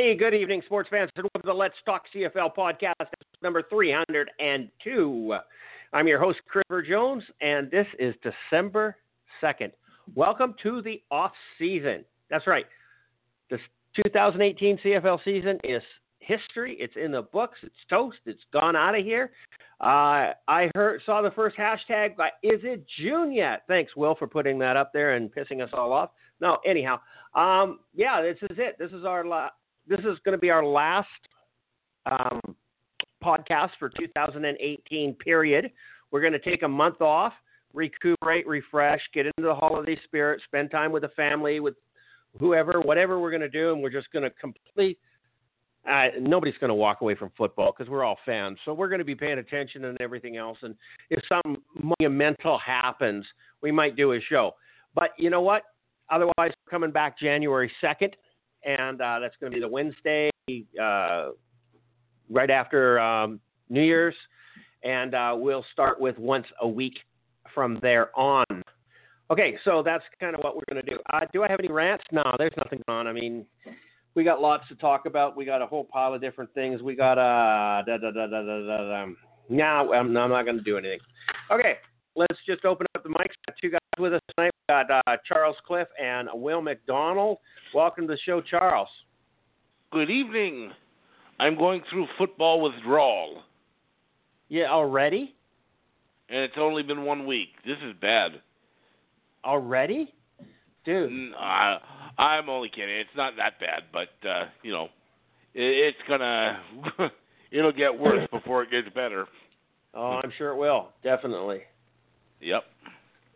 Hey, good evening, sports fans. and Welcome to the Let's Talk CFL podcast, number 302. I'm your host, Christopher Jones, and this is December 2nd. Welcome to the off season. That's right. This 2018 CFL season is history. It's in the books. It's toast. It's gone out of here. Uh, I heard saw the first hashtag. Is it June yet? Thanks, Will, for putting that up there and pissing us all off. No, anyhow, um, yeah, this is it. This is our this is going to be our last um, podcast for 2018 period. We're going to take a month off, recuperate, refresh, get into the holiday spirit, spend time with the family, with whoever, whatever we're going to do, and we're just going to complete. Uh, nobody's going to walk away from football because we're all fans. So we're going to be paying attention and everything else. And if something monumental happens, we might do a show. But you know what? Otherwise, coming back January 2nd and uh, that's going to be the Wednesday uh, right after um, New Year's, and uh, we'll start with once a week from there on. Okay, so that's kind of what we're going to do. Uh, do I have any rants? No, there's nothing on. I mean, we got lots to talk about. We got a whole pile of different things. We got uh, da da da da da da. da. No, I'm, I'm not going to do anything. Okay, let's just open the mics. Got two guys with us tonight. We've got uh, Charles Cliff and Will McDonald. Welcome to the show, Charles. Good evening. I'm going through football withdrawal. Yeah, already? And it's only been one week. This is bad. Already? Dude. Uh, I'm only kidding. It's not that bad, but, uh, you know, it, it's going to. It'll get worse before it gets better. Oh, I'm sure it will. Definitely. Yep.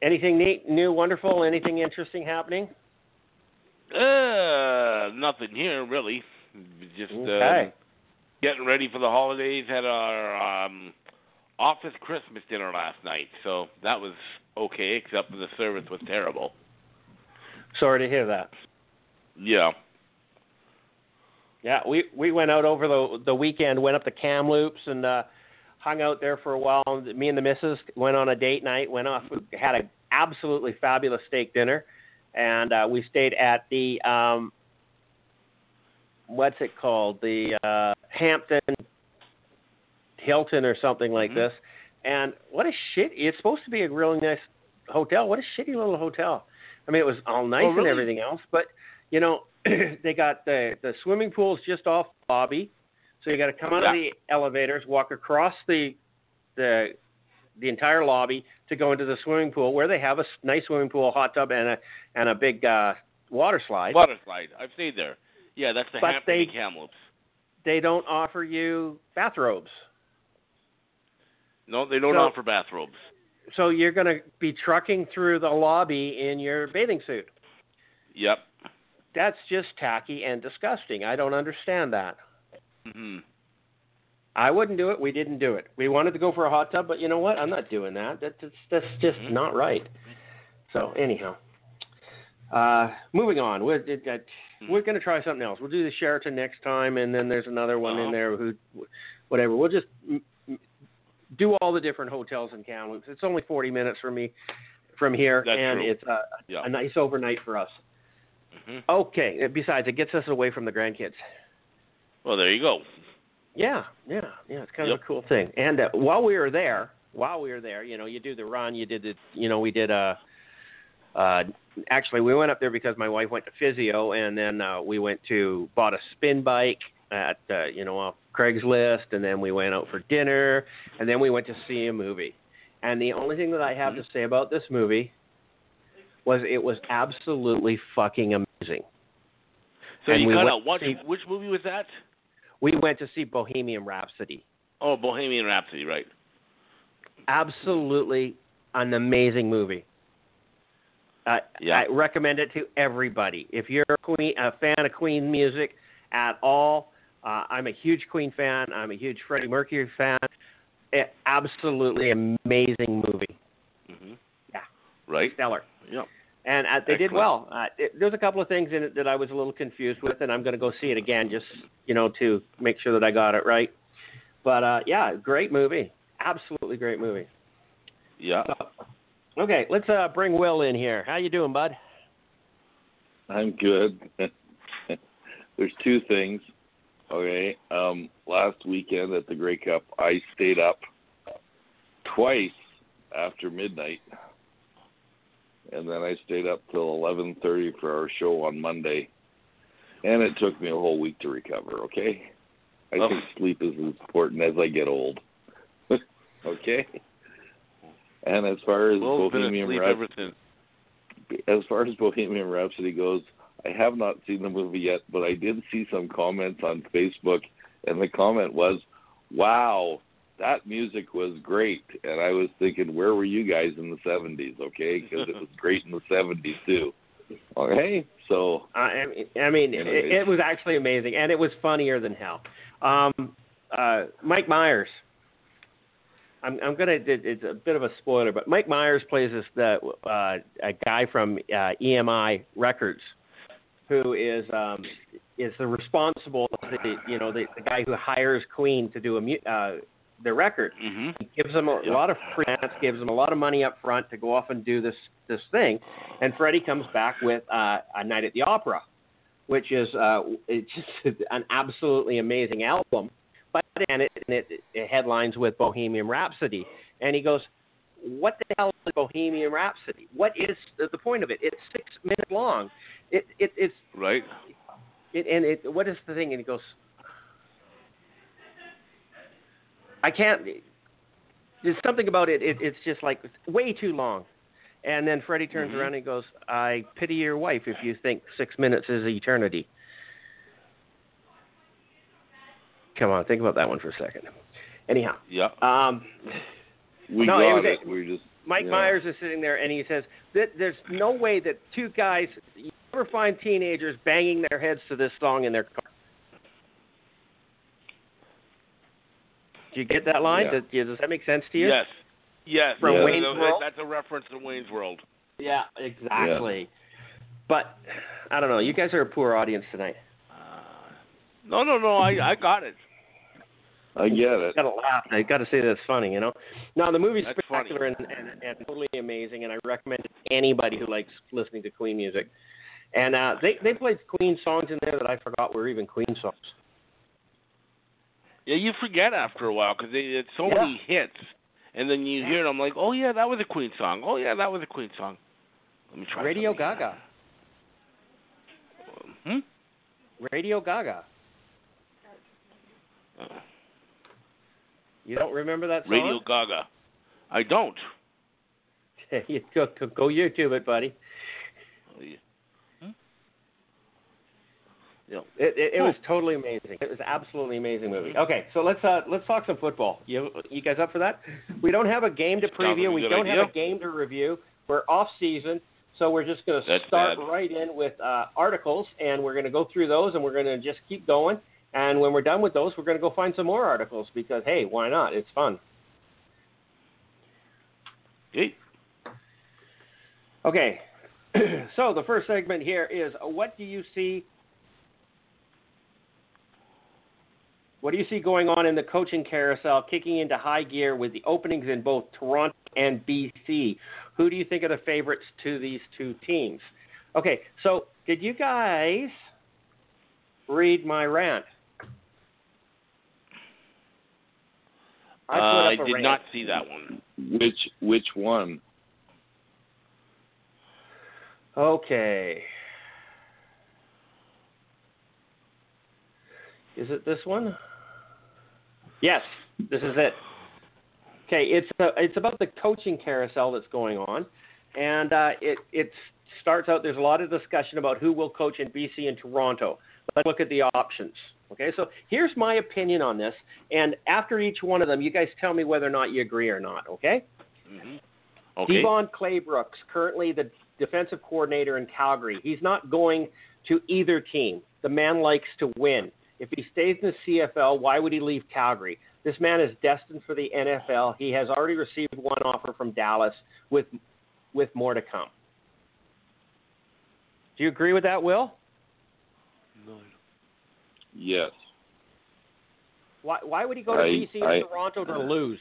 Anything neat, new, wonderful? Anything interesting happening? Uh, nothing here really. Just okay. uh, getting ready for the holidays. Had our um, office Christmas dinner last night, so that was okay, except the service was terrible. Sorry to hear that. Yeah. Yeah, we we went out over the the weekend, went up to Kamloops and uh hung out there for a while. Me and the missus went on a date night, went off, had an absolutely fabulous steak dinner, and uh, we stayed at the um, what's it called, the uh, Hampton Hilton or something like mm-hmm. this. And what a shit! It's supposed to be a really nice hotel. What a shitty little hotel. I mean, it was all nice oh, really? and everything else, but you know, they got the the swimming pool's just off the lobby so you got to come out yeah. of the elevators, walk across the the the entire lobby to go into the swimming pool, where they have a nice swimming pool, hot tub, and a and a big uh, water slide. Water slide. I've stayed there. Yeah, that's the but Hampton they, Kamloops. They don't offer you bathrobes. No, they don't so, offer bathrobes. So you're going to be trucking through the lobby in your bathing suit. Yep. That's just tacky and disgusting. I don't understand that. Mm-hmm. I wouldn't do it. We didn't do it. We wanted to go for a hot tub, but you know what? I'm not doing that. That's that's, that's just mm-hmm. not right. So anyhow, uh, moving on. We're mm-hmm. we're going to try something else. We'll do the Sheraton next time, and then there's another one uh-huh. in there. Who, whatever. We'll just do all the different hotels in Kamloops. It's only 40 minutes from me from here, That's and true. it's a, yeah. a nice overnight for us. Mm-hmm. Okay. Besides, it gets us away from the grandkids. Well, there you go. Yeah, yeah, yeah. It's kind yep. of a cool thing. And uh, while we were there, while we were there, you know, you do the run. You did the, you know, we did a. Uh, actually, we went up there because my wife went to physio, and then uh, we went to bought a spin bike at, uh, you know, off Craigslist, and then we went out for dinner, and then we went to see a movie. And the only thing that I have mm-hmm. to say about this movie was it was absolutely fucking amazing. So and you we got went out. What, which movie was that? We went to see Bohemian Rhapsody. Oh, Bohemian Rhapsody, right? Absolutely an amazing movie. Uh, Yeah. I recommend it to everybody. If you're a Queen, a fan of Queen music at all, uh, I'm a huge Queen fan. I'm a huge Freddie Mercury fan. Eh, absolutely amazing movie, hmm Yeah. Right. stellar. Yep. And uh, they did well. Uh, it, there's a couple of things in it that I was a little confused with, and I'm going to go see it again just you know to make sure that I got it right. But uh, yeah, great movie. Absolutely great movie. Yeah. Okay, let's uh, bring Will in here. How you doing, bud? I'm good. There's two things. Okay. Um, last weekend at the Grey Cup, I stayed up twice after midnight, and then I stayed up till 11:30 for our show on Monday, and it took me a whole week to recover. Okay. I Oh. think sleep is as important as I get old. okay. And as far as Well, Bohemian Rhapsody as far as Bohemian Rhapsody goes, I have not seen the movie yet, but I did see some comments on Facebook, and the comment was, "Wow, that music was great." And I was thinking, where were you guys in the '70s? Okay, because it was great in the '70s too. Okay, so Uh, I mean, I mean, it, it was actually amazing, and it was funnier than hell. Um, uh, Mike Myers. I'm, I'm gonna. It, it's a bit of a spoiler, but Mike Myers plays this the uh, a guy from uh, EMI Records, who is um, is the responsible, the, you know, the, the guy who hires Queen to do a mu- uh, the record. hmm He gives them a Yeah. lot of freelance, gives them a lot of money up front to go off and do this this thing, and Freddie comes back with uh, a Night at the Opera, which is uh, it's just an absolutely amazing album. But and it, and it, it headlines with Bohemian Rhapsody, and he goes, "What the hell is Bohemian Rhapsody? What is the, the point of it? It's six minutes long. It, it it's Right. it, and it, what is the thing? And he goes, I can't. There's something about it. it it's just like it's way too long. And then Freddie turns Mhm. around and he goes, I pity your wife if you think six minutes is eternity. Come on, think about that one for a second. Anyhow, Yeah. um, we No, it got was it. We just Mike Yeah. Myers is sitting there and he says that there's no way that two guys you ever find teenagers banging their heads to this song in their car. Do you get that line? Yeah. Does, does that make sense to you? Yes. Yes. From Yeah. Wayne's World? That's a reference to Wayne's World. Yeah, exactly. But I don't know. You guys are a poor audience tonight. Uh, no, no, no. I I got it. I get it. Got to laugh. I got to say that's funny. You know. No, the movie's That's spectacular and, and, and totally amazing, and I recommend it to anybody who likes listening to Queen music. And uh, they they played Queen songs in there that I forgot were even Queen songs. Yeah, you forget after a while because it's so Yeah. many hits, and then you hear it. I'm like, oh yeah, that was a Queen song. Oh yeah, that was a Queen song. Let me try. Radio something. Gaga. Hmm. Radio Gaga. Uh, You don't remember that song? Radio Gaga. I don't. you go, go, go YouTube it, buddy. Yeah. Hmm? It, it, it Cool. was totally amazing. It was absolutely amazing movie. Okay, so let's uh, let's talk some football. You you guys up for that? We don't have a game to preview. We don't idea. have a game to review. We're off season, so we're just going to start bad. right in with uh, articles, and we're going to go through those, and we're going to just keep going. And when we're done with those, we're going to go find some more articles because hey, why not? It's fun. Hey. Okay, so the first segment here is uh, what do you see? What do you see going on in the coaching carousel, kicking into high gear with the openings in both Toronto and BC? Who do you think are the favorites to these two teams? Okay, so did you guys read my rant? I uh, up I a did rant. not see that one. Which which one? Okay. Is it this one? Yes, this is it. Okay, it's uh it's about the coaching carousel that's going on, and uh, it it starts out. There's a lot of discussion about who will coach in BC and Toronto. Let's look at the options. Okay, so here's my opinion on this, and after each one of them, you guys tell me whether or not you agree or not. Okay. hmm Okay. DeVone Claybrooks, currently the defensive coordinator in Calgary. He's not going to either team. The man likes to win. If he stays in the CFL, why would he leave Calgary? This man is destined for the NFL. He has already received one offer from Dallas with with more to come. Do you agree with that, Will? No. Yes. Why why would he go to I- BC I- and Toronto to lose?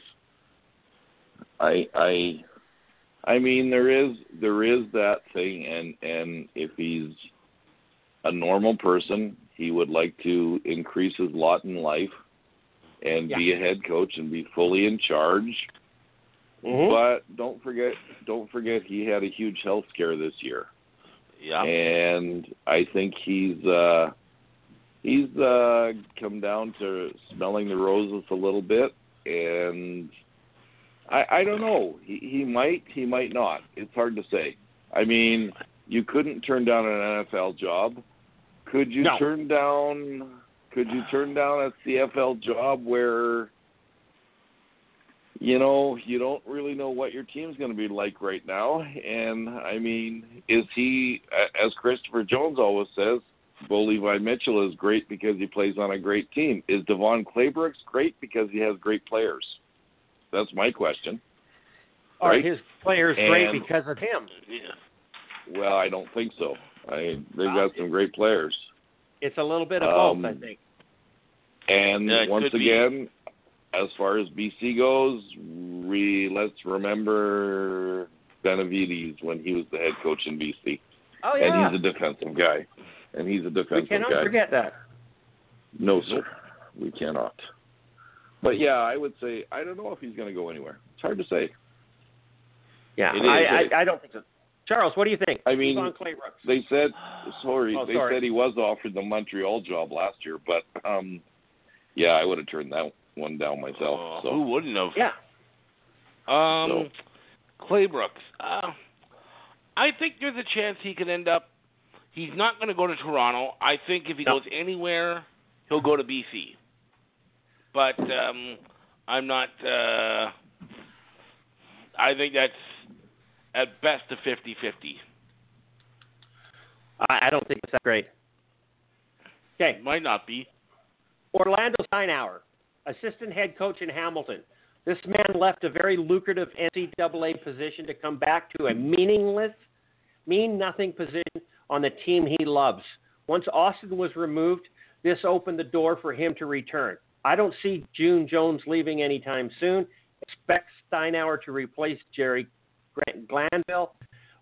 I I I mean there is there is that thing and and if he's a normal person, he would like to increase his lot in life and be a head coach and be fully in charge. Mhm. But don't forget don't forget he had a huge health scare this year. Yeah. And I think he's uh he's uh come down to smelling the roses a little bit and I I don't know. He he might, he might not. It's hard to say. I mean, you couldn't turn down an NFL job. Could you No. turn down could you turn down a CFL job where you know, you don't really know what your team's going to be like right now. And I mean, is he, as Christopher Jones always says, Bo Levi Mitchell is great because he plays on a great team. Is DeVone Claybrooks great because he has great players? That's my question. Are Right. his players great because of him? Yeah. Well, I don't think so. I they've got some great players. It's a little bit of Um, both, I think. And Yeah, once could be. again, as far as BC goes, we let's remember Benevides when he was the head coach in BC, Oh yeah, and he's a defensive guy, and he's a defensive guy. we cannot guy. forget that. No, sir, we cannot. But yeah, I would say I don't know if he's going to go anywhere. It's hard to say. Yeah, I. I I don't think so. Charles, what do you think? I mean, DeVone Claybrooks. They said sorry, Oh, they sorry. said he was offered the Montreal job last year, but um, yeah, I would have turned that one down myself. Uh, so Who wouldn't have? yeah, Um, Claybrooks. Uh, I think there's a chance he could end up. He's not going to go to Toronto. I think if he No. goes anywhere, he'll go to BC. But um, I'm not. Uh, I think that's at best a 50-50. I, I don't think it's that great. Okay, Might not be. Orlando Steinauer, assistant head coach in Hamilton. This man left a very lucrative NCAA position to come back to a meaningless, mean nothing position on the team he loves. Once Austin was removed, this opened the door for him to return. I don't see June Jones leaving anytime soon. Expect Steinauer to replace Jerry Grant Glanville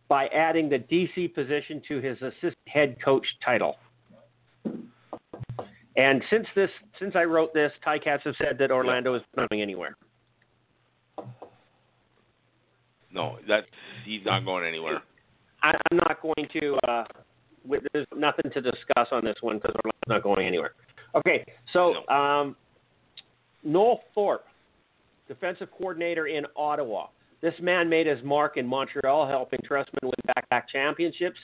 by adding the DC position to his assistant head coach title. And since this, since I wrote this, Ticats have said that Orlando is not going anywhere. No, that's he's not going anywhere. I, I'm not going to. Uh, there's nothing to discuss on this one because Orlando's not going anywhere. Okay, so um, Noel Thorpe, defensive coordinator in Ottawa. This man made his mark in Montreal, helping Trestman win back-to-back championships.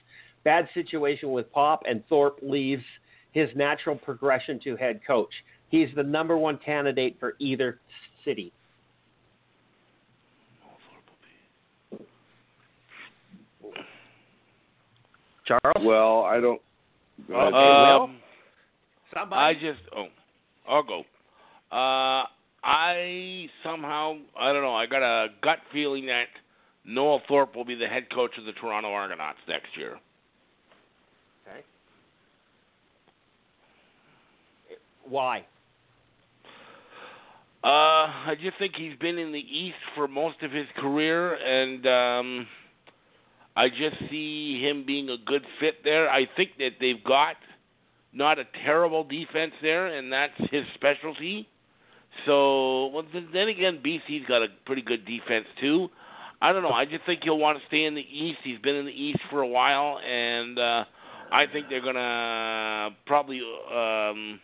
Bad situation with Popp, and Thorpe leaves his natural progression to head coach. He's the number one candidate for either city. Charles, well, I don't. Go ahead. Okay, Um, I somebody. just oh, I'll go. Uh, I somehow I don't know. I got a gut feeling that Noel Thorpe will be the head coach of the Toronto Argonauts next year. Okay. Why? Uh, I just think he's been in the East for most of his career, and um, I just see him being a good fit there. I think that they've got not a terrible defense there, and that's his specialty. So, well, then again, BC's got a pretty good defense too. I don't know. I just think he'll want to stay in the East. He's been in the East for a while, and uh, I think they're gonna probably um,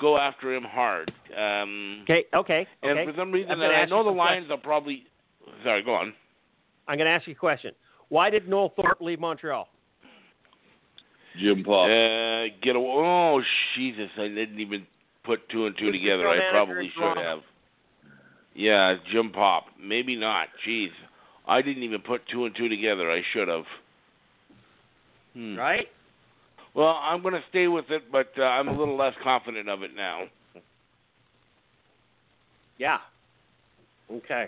go after him hard. Um, Okay, okay, and okay. for some reason, I'm and I know the some Lions are probably. Sorry, go on. I'm going to ask you a question. Why did Noel Thorpe leave Montreal? Jim Popp. Uh, get away. oh Jesus! I didn't even put two and two Who's together. I probably should Toronto? have. Yeah, Jim Popp. Maybe not. Jeez, I didn't even put two and two together. I should have. Hmm. right? Well, I'm going to stay with it, but uh, I'm a little less confident of it now. Yeah. Okay.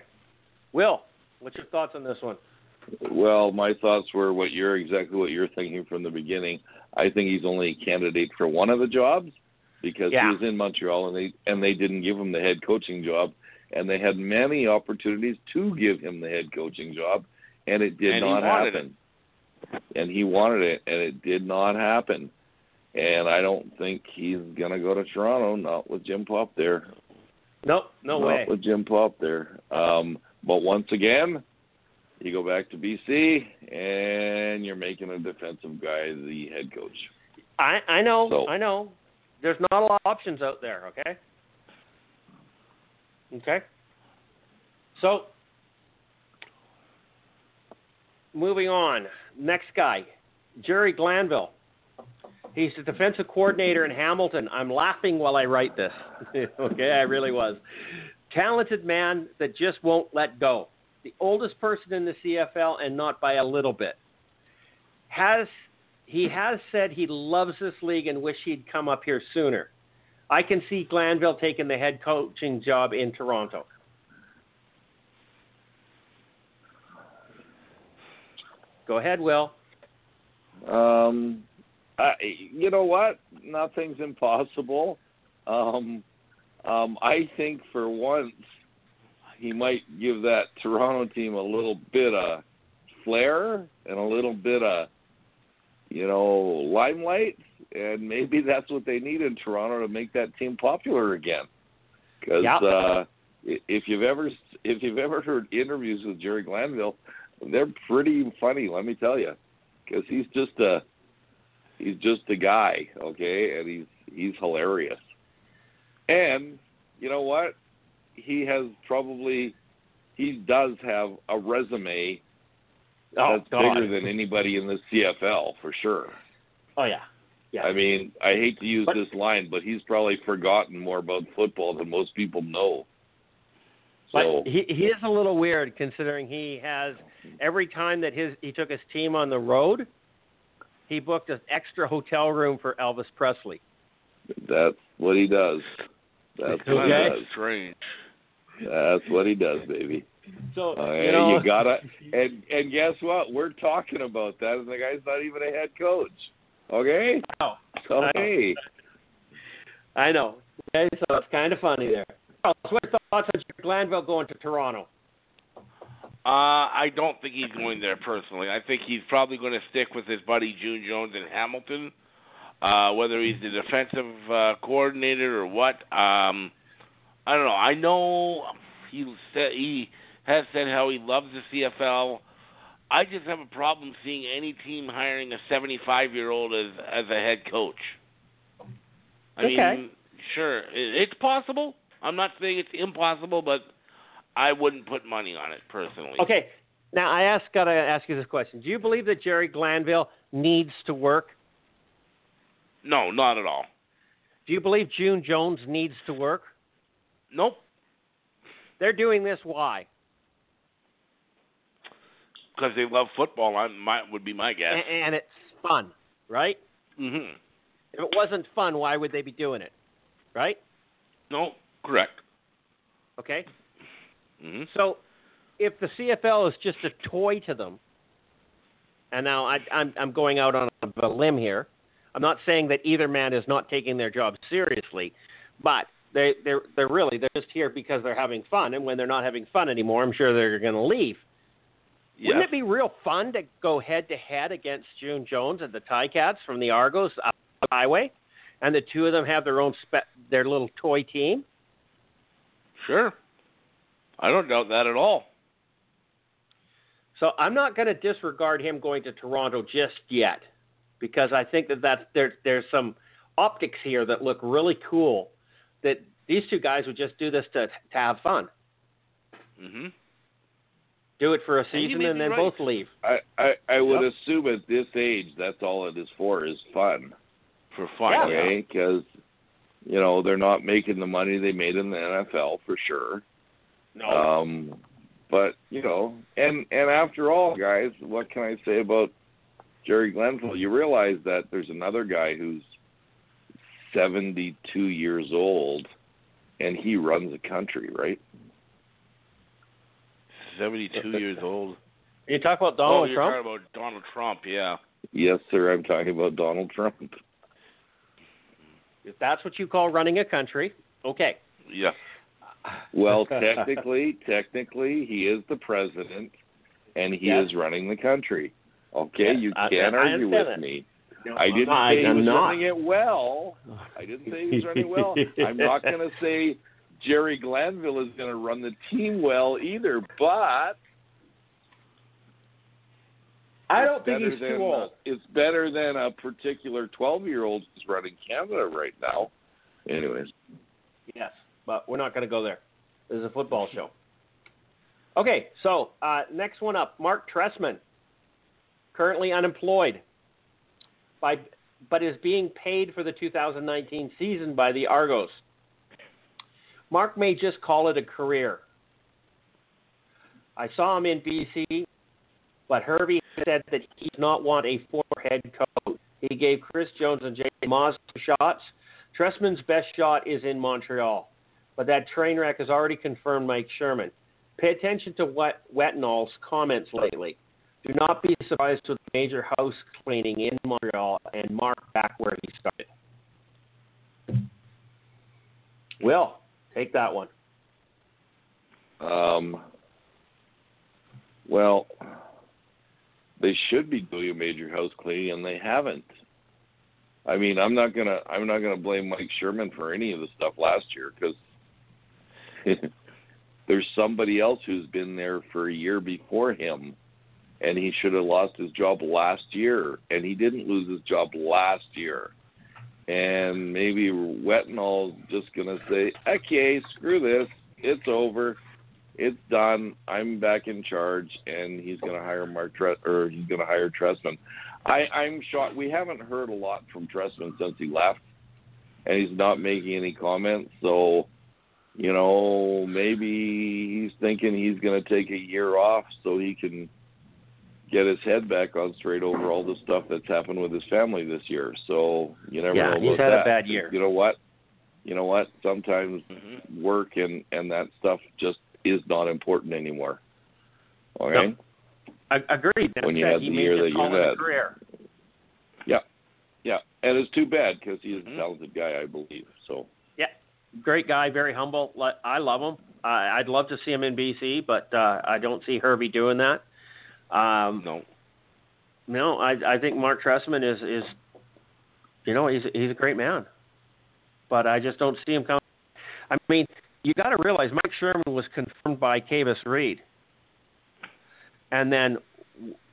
Will, what's your thoughts on this one? Well, my thoughts were what you're exactly what you're thinking from the beginning. I think he's only a candidate for one of the jobs because Yeah. he was in Montreal and they and they didn't give him the head coaching job, and they had many opportunities to give him the head coaching job, and it did And not happen. And he wanted it, and it did not happen. And I don't think he's gonna go to Toronto, not with Jim Popp there. Nope, no not way. with Jim Popp there. Um, but once again, you go back to BC and you're making a defensive guy the head coach. I I know, So- I know. There's not a lot of options out there. Okay. Okay. So, moving on. Next guy, Jerry Glanville. He's the defensive coordinator in Hamilton. I'm laughing while I write this. okay, I really was. Talented man that just won't let go. The oldest person in the CFL and not by a little bit. Has he has said he loves this league and wish he'd come up here sooner. I can see Glanville taking the head coaching job in Toronto. Go ahead, Will. Um, I, you know what? Nothing's impossible. Um, um, I think for once he might give that Toronto team a little bit of flair and a little bit of you know limelight, and maybe that's what they need in Toronto to make that team popular again. Because Yep. uh, if you've ever if you've ever heard interviews with Jerry Glanville, they're pretty funny. Let me tell you, because he's just a he's just a guy, okay, and he's he's hilarious. And you know what? He has probably he does have a resume Oh, that's God. bigger than anybody in the CFL for sure. Oh yeah. Yeah. I mean, I hate to use But- this line, but he's probably forgotten more about football than most people know. So But he he is a little weird considering he has every time that his he took his team on the road, he booked an extra hotel room for Elvis Presley. that's what he does. That's what he does. Strange. That's what he does, baby. So Okay, you know gotta and and guess what? We're talking about that, and the guy's not even a head coach. Okay, Oh, so I know. hey, I know. Okay, so it's kind of funny there. So what are your thoughts on Jerry Glanville going to Toronto? Uh, I don't think he's going there personally. I think he's probably going to stick with his buddy June Jones in Hamilton. Uh, whether he's the defensive uh, coordinator or what, um, I don't know. I know he said he has said how he loves the CFL. I just have a problem seeing any team hiring a 75-year-old as as a head coach. I Okay. mean, sure, it's possible. I'm not saying it's impossible, but I wouldn't put money on it personally. Okay. Now I ask gotta ask you this question. Do you believe that Jerry Glanville needs to work? No, not at all. Do you believe June Jones needs to work? Nope. They're doing this why? Because they love football. I my would be my guess. A- and it's fun, right? hmm If it wasn't fun, why would they be doing it? Right? No, correct. Okay. hmm So, if the CFL is just a toy to them, and now I, I'm I'm going out on a limb here. I'm not saying that either man is not taking their job seriously, but they they're they're really they're just here because they're having fun, and when they're not having fun anymore, I'm sure they're going to leave. Wouldn't it be real fun to go head to head against June Jones and the Ticats from the Argos the highway, and the two of them have their own spe- their little toy team? Sure. I don't doubt that at all. So I'm not going to disregard him going to Toronto just yet, because I think that that's there. There's some optics here that look really cool. That these two guys would just do this to to have fun, hmm do it for a season, may and then right. both leave. I I, I would Yep. assume at this age that's all it is for is fun. For fun. Yeah. Okay, because you know they're not making the money they made in the NFL for sure. No, Um, but you know, and and after all, guys, what can I say about Jerry Glanville, you realize that there's another guy who's 72 years old, and he runs a country, right? 72 years old. You talk about oh, Donald you're Trump. talking about Donald Trump, yeah. Yes, sir. I'm talking about Donald Trump. If that's what you call running a country, okay. Yeah. Well, technically, technically, he is the president, and he Yes. is running the country. Okay, Yes, you can't I argue with understand that. me. No, I didn't I'm say he I'm was not. running it well. I didn't say he was running well. I'm not going to say Jerry Glanville is going to run the team well either, but I don't think he's too uh, old. it's better than a particular 12 year old who's running Canada right now. Anyways, Yes, but we're not going to go there. This is a football show. Okay, so uh, next one up, Mark Trestman, currently unemployed, by but is being paid for the 2019 season by the Argos. Mark may just call it a career. I saw him in BC, but Hervey said that he does not want a former head coach. He gave Chris Jones and Jay Moss shots. Trestman's best shot is in Montreal, but that train wreck has already confirmed Mike Sherman. Pay attention to what Wetenhall's comments lately. Do not be surprised with major house cleaning in Montreal and Mark back where he started. Will, take that one. um, well, they should be doing a major house cleaning, and they haven't. I mean, I'm not gonna I'm not gonna blame Mike Sherman for any of the stuff last year because there's somebody else who's been there for a year before him, and he should have lost his job last year, and he didn't lose his job last year. And maybe Wetenhall's just gonna say, "Okay, screw this, it's over, it's done. I'm back in charge," and he's gonna hire Mark Tre- or he's gonna hire Trestman. I, I'm shocked. We haven't heard a lot from Trestman since he left, and he's not making any comments. So, you know, maybe he's thinking he's to take a year off so he can get his head back on straight over all the stuff that's happened with his family this year. So you never Yeah, know. he's about had a bad year. You know what? You know what? Sometimes hmm work and and that stuff just is not important anymore. Okay. I, agreed. That's When you had the year that you call it a had. career. Yeah, and it's too bad because he's Mm-hmm. a talented guy, I believe. So Yeah, Great guy, very humble. I love him. I I'd love to see him in BC, but uh, I don't see Hervey doing that. Um, No. No, I I think Mark Trestman is is, you know, he's he's a great man, but I just don't see him coming. I mean, you got to realize Mike Sherman was confirmed by Kavis Reed, and then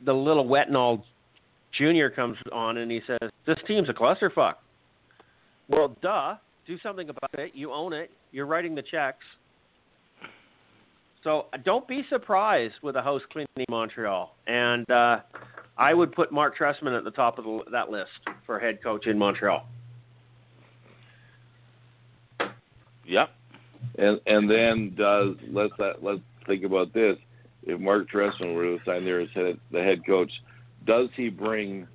the little Wetenhall Junior comes on and he says, "This team's a clusterfuck." Well, duh. Do something about it. You own it. You're writing the checks. So uh, don't be surprised with a house cleaning in Montreal. And uh, I would put Mark Trestman at the top of the, that list for head coach in Montreal. Yep. and and then does let's uh, let's think about this. If Mark Trestman were to sign there as head, the head coach, does he bring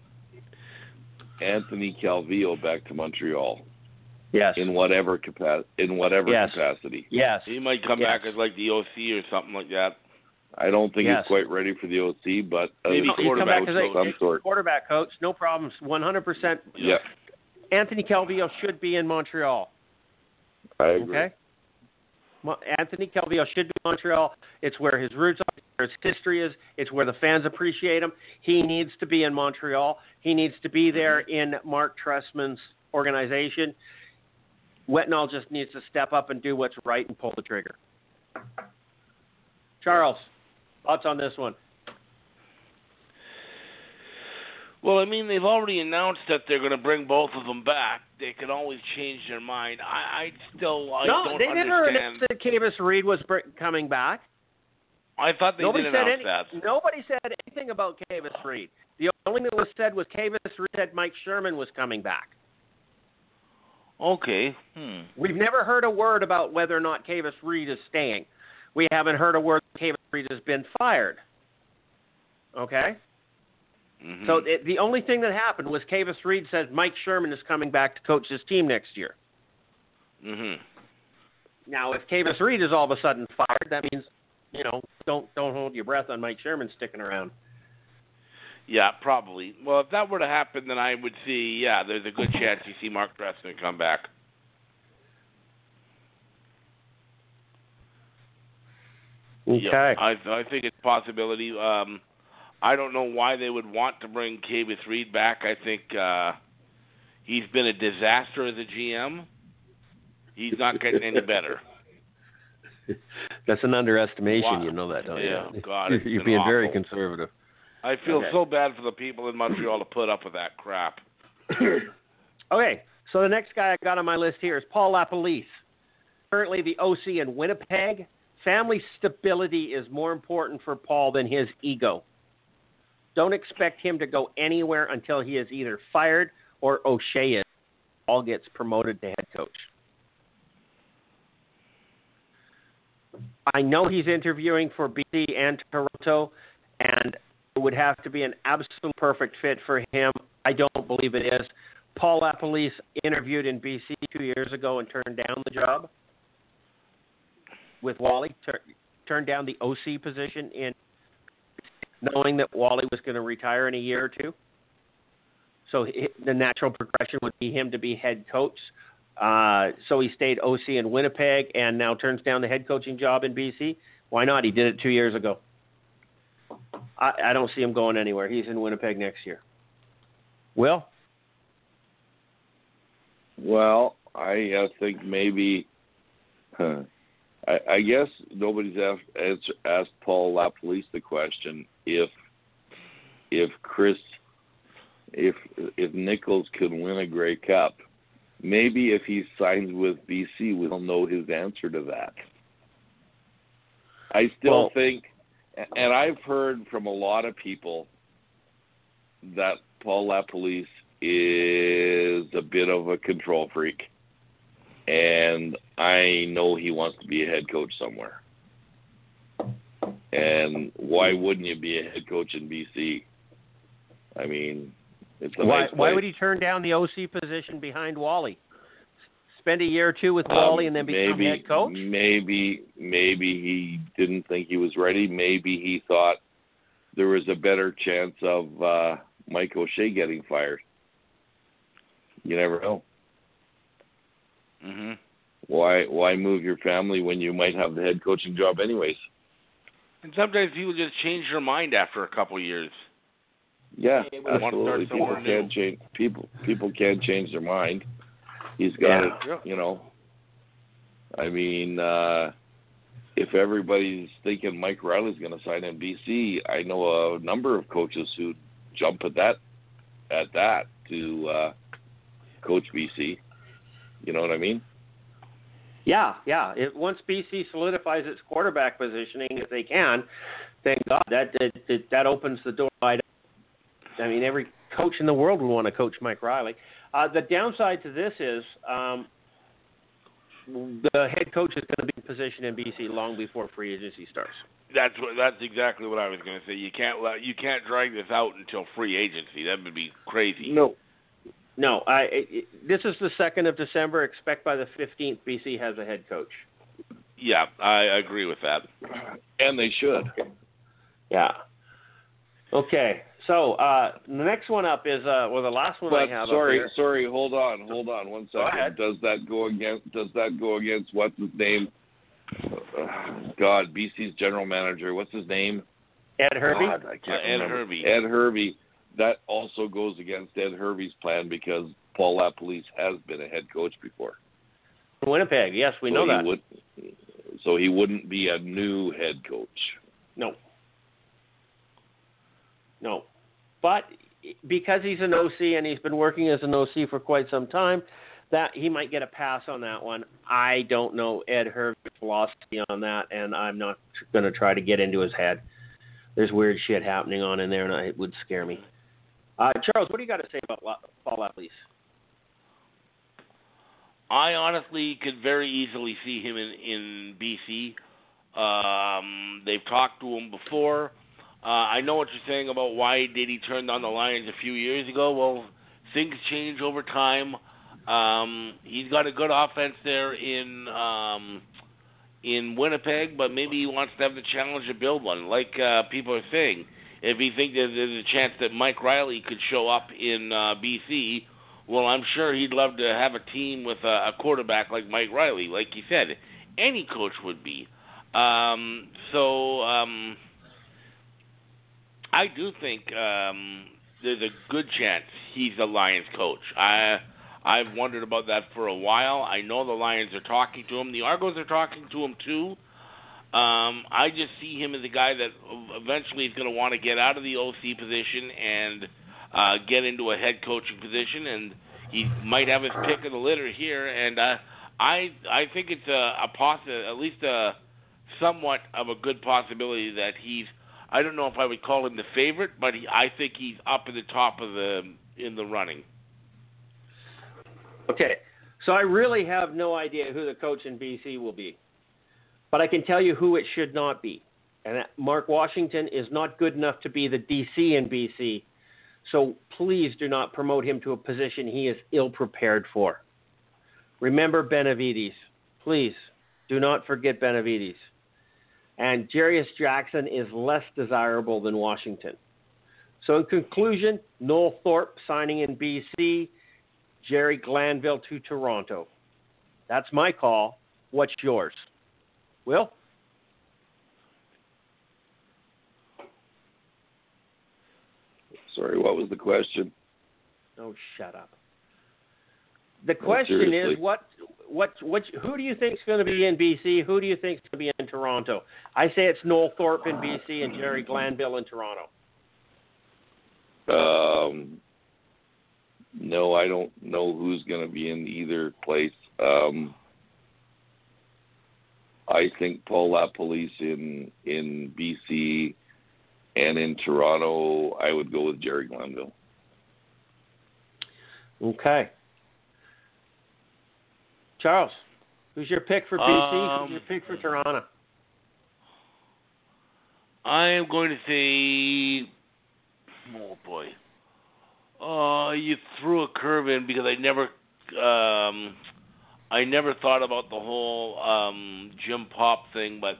Anthony Calvillo back to Montreal Yes. in whatever capacity? In whatever Yes. capacity, Yes. He might come Yes. back as like the OC or something like that. I don't think Yes. he's quite ready for the OC, but Maybe No, come quarterback back as coach of some sort. quarterback coach. No problems. 100%. Yeah, Anthony Calvillo should be in Montreal. I agree. Okay. Anthony Calvillo should be in Montreal. It's where his roots are, where his history is. It's where the fans appreciate him. He needs to be in Montreal. He needs to be there mm-hmm. in Mark Trestman's organization. Wetenhall just needs to step up and do what's right and pull the trigger. Charles, thoughts on this one? Well, I mean, they've already announced that they're going to bring both of them back. They can always change their mind. I, I still, I no, don't they never understand. announced that Kavis Reed was br- coming back. I thought they nobody did said announce any, that. Nobody said anything about Kavis Reed. The only thing that was said was Kavis Reed said Mike Sherman was coming back. Okay. Hmm. We've never heard a word about whether or not Kavis Reed is staying. We haven't heard a word that Kavis Reed has been fired. Okay? Mhm. So it, the only thing that happened was Kavis Reed said Mike Sherman is coming back to coach his team next year. Mm-hmm. Now, if Kavis Reed is all of a sudden fired, that means you know don't don't hold your breath on Mike Sherman sticking around. Yeah, probably. Well, if that were to happen, then I would see. Yeah, there's a good chance you see Mark Trestman come back. Okay. Yeah, I I think it's a possibility. Um, I don't know why they would want to bring Kavis Reed back. I think uh, he's been a disaster as a GM. He's not getting any better. That's an underestimation. Wow. You know that, don't Yeah, you? God, you're you're being very conservative. I feel Okay. so bad for the people in Montreal to put up with that crap. Okay, so the next guy I got on my list here is Paul LaPolice. Currently the OC in Winnipeg. Family stability is more important for Paul than his ego. Don't expect him to go anywhere until he is either fired or O'Shea is. Paul gets promoted to head coach. I know he's interviewing for BC and Toronto, and it would have to be an absolute perfect fit for him. I don't believe it is. Paul LaPolice interviewed in BC two years ago and turned down the job with Wally. Tur- turned down the OC position in knowing that Wally was going to retire in a year or two. So hi- the natural progression would be him to be head coach. Uh, so he stayed OC in Winnipeg and now turns down the head coaching job in BC. Why not? He did it two years ago. I, I don't see him going anywhere. He's in Winnipeg next year. Will? Well, I uh, think maybe. Huh, I, I guess nobody's asked, answer, asked Paul LaPolice the question if if Chris if if Nichols could win a Grey Cup. Maybe if he signs with BC, we'll know his answer to that. I still Well- think, and I've heard from a lot of people that Paul LaPolice is a bit of a control freak, and I know he wants to be a head coach somewhere. And why wouldn't you be a head coach in BC? I mean, it's a Why, nice why would he turn down the OC position behind Wally? Spend a year or two with Um, and then become maybe, head coach? Maybe, maybe he didn't think he was ready. Maybe he thought there was a better chance of uh, Mike O'Shea getting fired. You never know. Mhm. Why why move your family when you might have the head coaching job anyways? And sometimes people just change their mind after a couple of years. Yeah, They would want to start absolutely. People can't change people people can't change their mind. He's got Yeah. it, you know. I mean, uh if everybody's thinking Mike Reilly's going to sign in BC, I know a number of coaches who jump at that at that to uh coach BC. You know what I mean? Yeah, yeah. If once BC solidifies its quarterback positioning, if they can, thank God that that that, that opens the door wide. I mean, every coach in the world would want to coach Mike Riley. Uh, the downside to this is um, the head coach is going to be in position in BC long before free agency starts. That's what. That's exactly what I was going to say. You can't let. You can't drag this out until free agency. That would be crazy. No. No, I. It, it- this is the second of December. Expect by the fifteenth, BC has a head coach. Yeah, I agree with that. And they should. Yeah. Okay, so uh, the next one up is uh, well, the last one But I have. sorry, up sorry, hold on, hold on one second. Go ahead. Does that go against does that go against what's his name? Uh, God, BC's general manager, what's his name? Ed Hervey. God, I can't Uh, Ed remember. Hervey. Ed Hervey. That also goes against Ed Hervey's plan because Paul LaPolice has been a head coach before. Winnipeg. Yes, we so know that. Would, so he wouldn't be a new head coach. No. No. But because he's an OC and he's been working as an OC for quite some time, that he might get a pass on that one. I don't know Ed Hervey's philosophy on that, and I'm not going to try to get into his head. There's weird shit happening on in there, and it would scare me. Uh, Charles, what do you got to say about Paul LaPolice? I honestly could very easily see him in in BC. Um, they've talked to him before. Uh, I know what you're saying about why did he turn down the Lions a few years ago. Well, things change over time. Um, he's got a good offense there in um, in Winnipeg, but maybe he wants to have the challenge to build one. Like uh, people are saying, if he thinks that there's a chance that Mike Reilly could show up in uh, BC, well, I'm sure he'd love to have a team with a, a quarterback like Mike Reilly. Like you said, any coach would be. Um, so um, I do think um, there's a good chance he's the Lions coach. I I've wondered about that for a while. I know the Lions are talking to him. The Argos are talking to him too. Um, I just see him as a guy that eventually is going to want to get out of the OC position and uh, get into a head coaching position, and he might have his pick of the litter here. And uh, I I think it's a, a possi- at least a somewhat of a good possibility that he's. I don't know if I would call him the favorite, but he, I think he's up at the top of the in the running. Okay, so I really have no idea who the coach in BC will be, but I can tell you who it should not be. And Mark Washington is not good enough to be the DC in BC, so please do not promote him to a position he is ill prepared for. Remember Benevides. Please do not forget Benevides. And Jarious Jackson is less desirable than Washington. So, in conclusion, Noel Thorpe signing in BC, Jerry Glanville to Toronto. That's my call. What's yours? Will? Sorry, what was the question? Oh, shut up. The question is what what what who do you think is going to be in BC? Who do you think is going to be in Toronto? I say it's Noel Thorpe in BC and Jerry Glanville in Toronto. Um, no, I don't know who's going to be in either place. Um, I think Paul LaPolice in in BC and in Toronto, I would go with Jerry Glanville. Okay. Charles, who's your pick for BC? Um, who's your pick for Toronto? I am going to say, oh boy, uh, you threw a curve in because I never, um, I never thought about the whole um, Jim Popp thing. But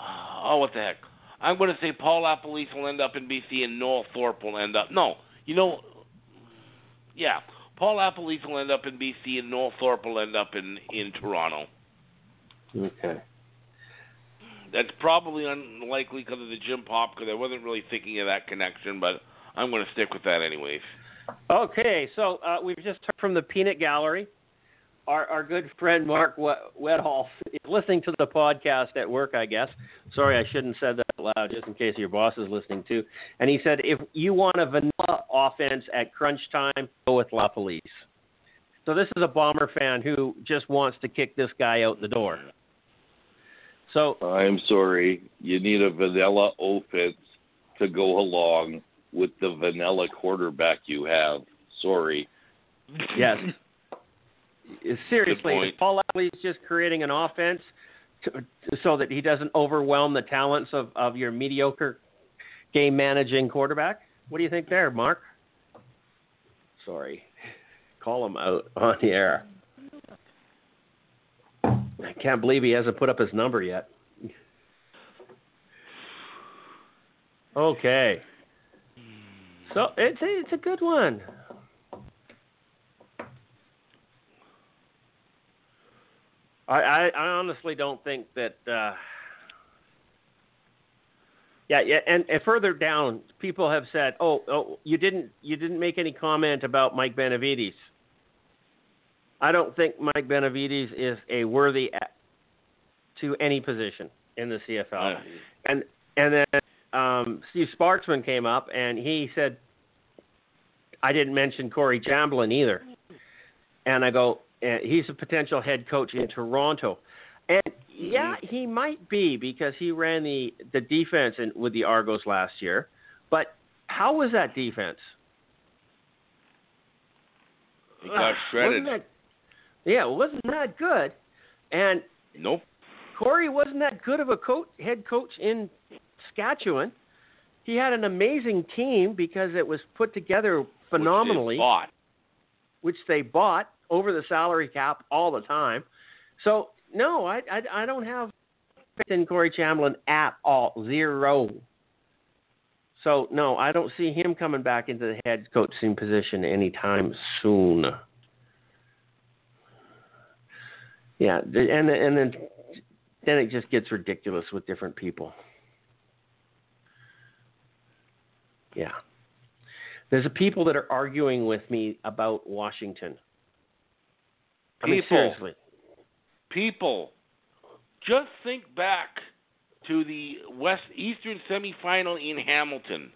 oh, what the heck? I'm going to say Paul LaPolice will end up in BC and Noel Thorpe will end up. No, you know, yeah, Paul LaPolice will end up in BC and Noel Thorpe will end up in in Toronto. Okay. That's probably unlikely because of the Jim Popp, because I wasn't really thinking of that connection, but I'm going to stick with that anyways. Okay, so uh, we've just heard from the Peanut Gallery. Our, our good friend Mark Wedhoff is listening to the podcast at work, I guess. Sorry, I shouldn't have said that out loud, just in case your boss is listening too. And he said, if you want a vanilla offense at crunch time, go with LaPolice. So this is a Bomber fan who just wants to kick this guy out the door. So I'm sorry, you need a vanilla offense to go along with the vanilla quarterback you have. Sorry. Yes. Seriously, Paul Lally just creating an offense to, so that he doesn't overwhelm the talents of, of your mediocre game managing quarterback? What do you think there, Mark? Sorry. Call him out on the air. I can't believe he hasn't put up his number yet. Okay. So it's a, it's a good one. I, I, I honestly don't think that. Uh, yeah, yeah, and, and further down, people have said, "Oh, oh, you didn't you didn't make any comment about Mike Benevides." I don't think Mike Benevides is a worthy to any position in the CFL. And and then um, Steve Sparksman came up and he said, I didn't mention Corey Chamblin either. And I go, uh, he's a potential head coach in Toronto. And yeah, he might be because he ran the the defense in, with the Argos last year. But how was that defense? He got shredded. Wasn't that, yeah, it wasn't that good. And Nope. Corey wasn't that good of a coach, head coach in Saskatchewan. he had an amazing team because it was put together phenomenally, Which is bought. which they bought over the salary cap all the time. So no, I I, I don't have faith in Corey Chamblin at all, zero. So no, I don't see him coming back into the head coaching position anytime soon. Yeah, and and then then it just gets ridiculous with different people. Yeah. There's a people that are arguing with me about Washington. I mean, People. seriously. People, just think back to the West Eastern semifinal in Hamilton.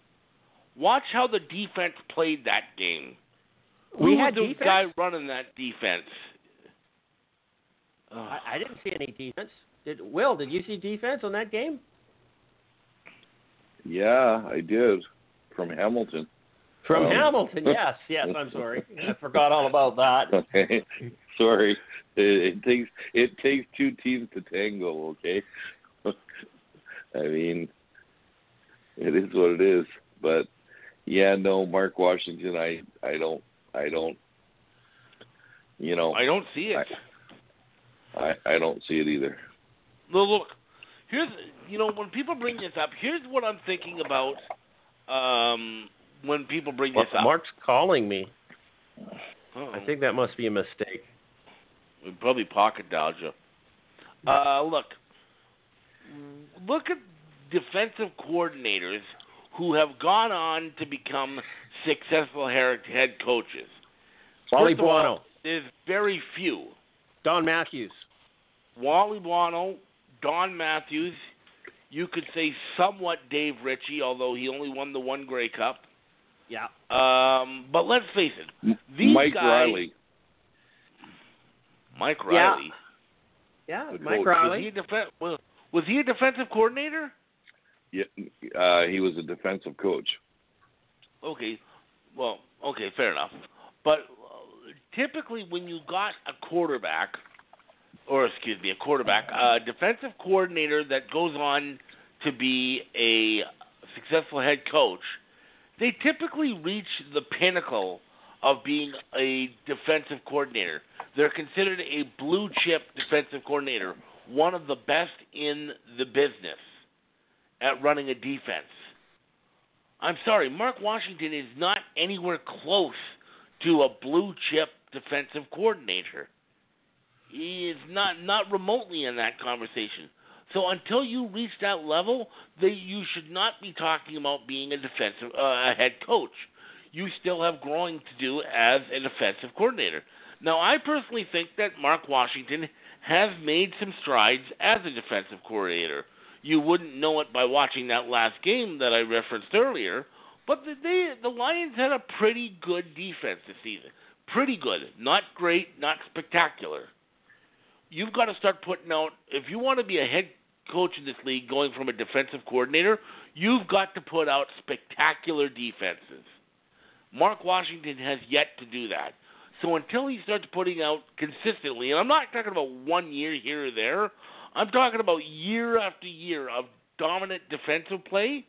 Watch how the defense played that game. We Who had was the defense? guy running that defense? I, I didn't see any defense. Did Will? Did you see defense on that game? Yeah, I did from Hamilton. From Um, Hamilton, yes, yes. I'm sorry, I forgot all about that. Okay, sorry. It, it takes it takes two teams to tango. Okay, I mean, it is what it is. But yeah, no, Mark Washington. I I don't I don't. You know, I don't see it. I I don't see it either. No, look, here's you know when people bring this up, here's what I'm thinking about. Um, when people bring this up, Mark's calling me. Uh-oh. I think that must be a mistake. We probably pocket dialed you. Uh, look, look at defensive coordinators who have gone on to become successful head head coaches. Wally First all, Buono, There's very few. Don Matthews. Wally Buono, Don Matthews. You could say somewhat Dave Ritchie, although he only won the one Grey Cup. Yeah. Um, but let's face it, These Mike guys- Riley. Mike Riley. Yeah, The Mike coach. Was Riley. he, a defen- was, was he a defensive coordinator? Yeah, uh, he was a defensive coach. Okay, well, okay, fair enough. But uh, typically, when you got a quarterback, or excuse me, a quarterback, a defensive coordinator that goes on to be a successful head coach, they typically reach the pinnacle of being a defensive coordinator. They're considered a blue chip defensive coordinator, one of the best in the business at running a defense. I'm sorry, Mark Washington is not anywhere close to a blue chip defensive coordinator. He is not not remotely in that conversation. So until you reach that level, they, you should not be talking about being a defensive uh, a head coach. You still have growing to do as a defensive coordinator. Now, I personally think that Mark Washington has made some strides as a defensive coordinator. You wouldn't know it by watching that last game that I referenced earlier, but the, they, the Lions had a pretty good defense this season. Pretty good. Not great, not spectacular. You've got to start putting out, if you want to be a head coach in this league going from a defensive coordinator, you've got to put out spectacular defenses. Mark Washington has yet to do that. So until he starts putting out consistently, and I'm not talking about one year here or there, I'm talking about year after year of dominant defensive play.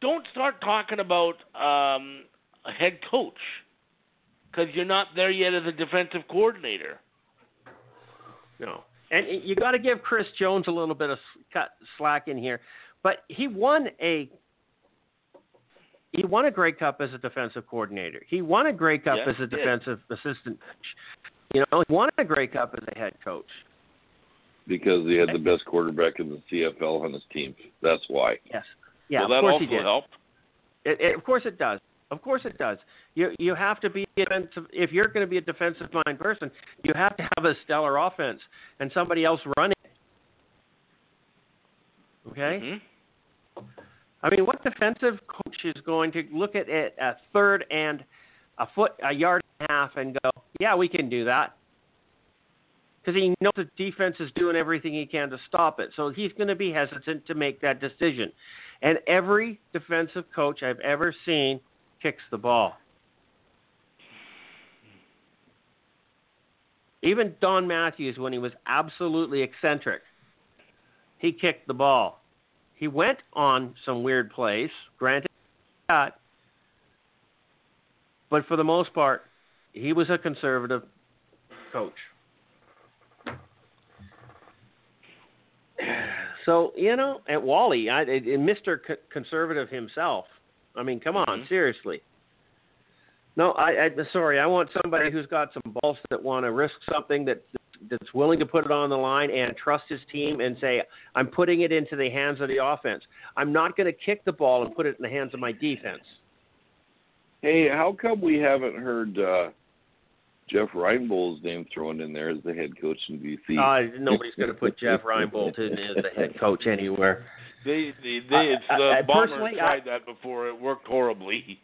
Don't start talking about um, a head coach because you're not there yet as a defensive coordinator. No. And you got to give Chris Jones a little bit of slack in here, but he won a he won a Grey Cup as a defensive coordinator. He won a Grey Cup Yes, as a he did. defensive assistant coach. You know, he won a Grey Cup as a head coach. because he had the best quarterback in the CFL on his team. That's why. Yes. Yeah, well, of course also he did. helped. It, it, of course it does. Of course it does. You you have to be defensive if you're going to be a defensive mind person, you have to have a stellar offense and somebody else running. it. Okay? Mhm. I mean, what defensive coach is going to look at it a third and a foot, a yard and a half, and go, "Yeah, we can do that," because he knows the defense is doing everything he can to stop it. So he's going to be hesitant to make that decision. And every defensive coach I've ever seen kicks the ball. Even Don Matthews, when he was absolutely eccentric, he kicked the ball. He went on some weird plays, granted but for the most part, he was a conservative coach. So you know, at Wally, I, and Mr. C- conservative himself. I mean, come on, Mhm. seriously. No, I, I sorry. I want somebody who's got some balls that want to risk something that that's willing to put it on the line and trust his team and say, I'm putting it into the hands of the offense. I'm not going to kick the ball and put it in the hands of my defense. Hey, how come we haven't heard uh, Jeff Reinbold's name thrown in there as the head coach in BC? Uh, nobody's going to put Jeff Reinbold in as the head coach anywhere. They, they, they I- it's I- the I- Bombers personally, tried that before. It worked horribly.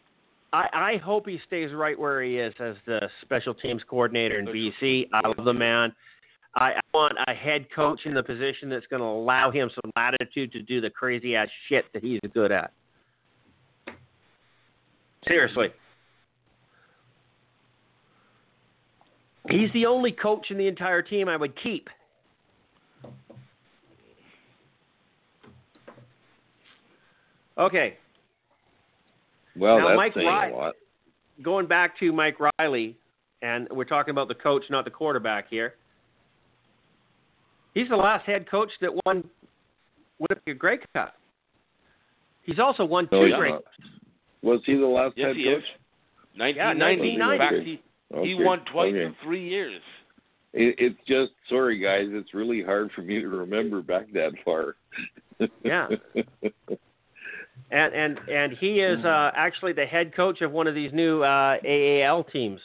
I, I hope he stays right where he is as the special teams coordinator in BC. I love the man. I, I want a head coach in the position that's going to allow him some latitude to do the crazy ass shit that he's good at. Seriously. He's the only coach in the entire team I would keep. Okay, well, now, that's Mike saying Ry- a lot. going back to Mike Riley, and we're talking about the coach, not the quarterback here. He's the last head coach that won Winnipeg Grey Cup. He's also won two Oh, yeah. Grey Cups. Uh, was he the last Yes, head he coach? is. 1990. In 1990. fact, he, he won twice okay. in three years. It, it's just sorry, guys. It's really hard for me to remember back that far. Yeah. And and and he is uh, actually the head coach of one of these new uh, AAL teams.